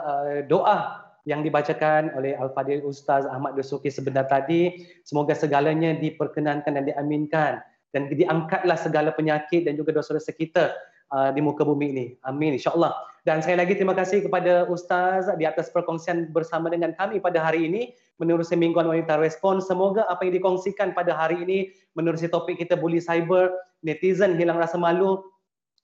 uh, doa yang dibacakan oleh Al-Fadil Ustaz Ahmad Dosuki sebentar tadi, semoga segalanya diperkenankan dan diaminkan dan diangkatlah segala penyakit dan juga dosa-dosa kita uh, di muka bumi ini. Amin insya-Allah. Dan sekali lagi terima kasih kepada ustaz di atas perkongsian bersama dengan kami pada hari ini menerusi mingguan wanita respon. Semoga apa yang dikongsikan pada hari ini menerusi topik kita bully cyber, netizen hilang rasa malu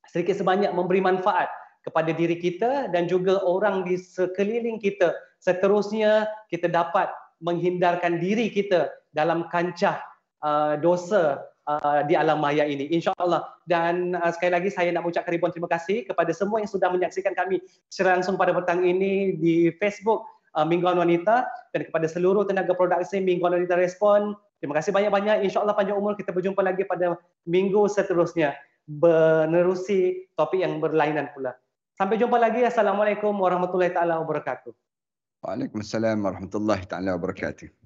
sedikit sebanyak memberi manfaat kepada diri kita dan juga orang di sekeliling kita. Seterusnya kita dapat menghindarkan diri kita dalam kancah uh, dosa Uh, di alam maya ini. Insyaallah. Dan uh, sekali lagi saya nak mengucapkan ribuan terima kasih kepada semua yang sudah menyaksikan kami secara langsung pada petang ini di Facebook uh, Mingguan Wanita dan kepada seluruh tenaga produksi Mingguan Wanita Respon. Terima kasih banyak-banyak. Insyaallah panjang umur kita berjumpa lagi pada minggu seterusnya menerusi topik yang berlainan pula. Sampai jumpa lagi. Assalamualaikum warahmatullahi taala wabarakatuh. Waalaikumsalam warahmatullahi taala wabarakatuh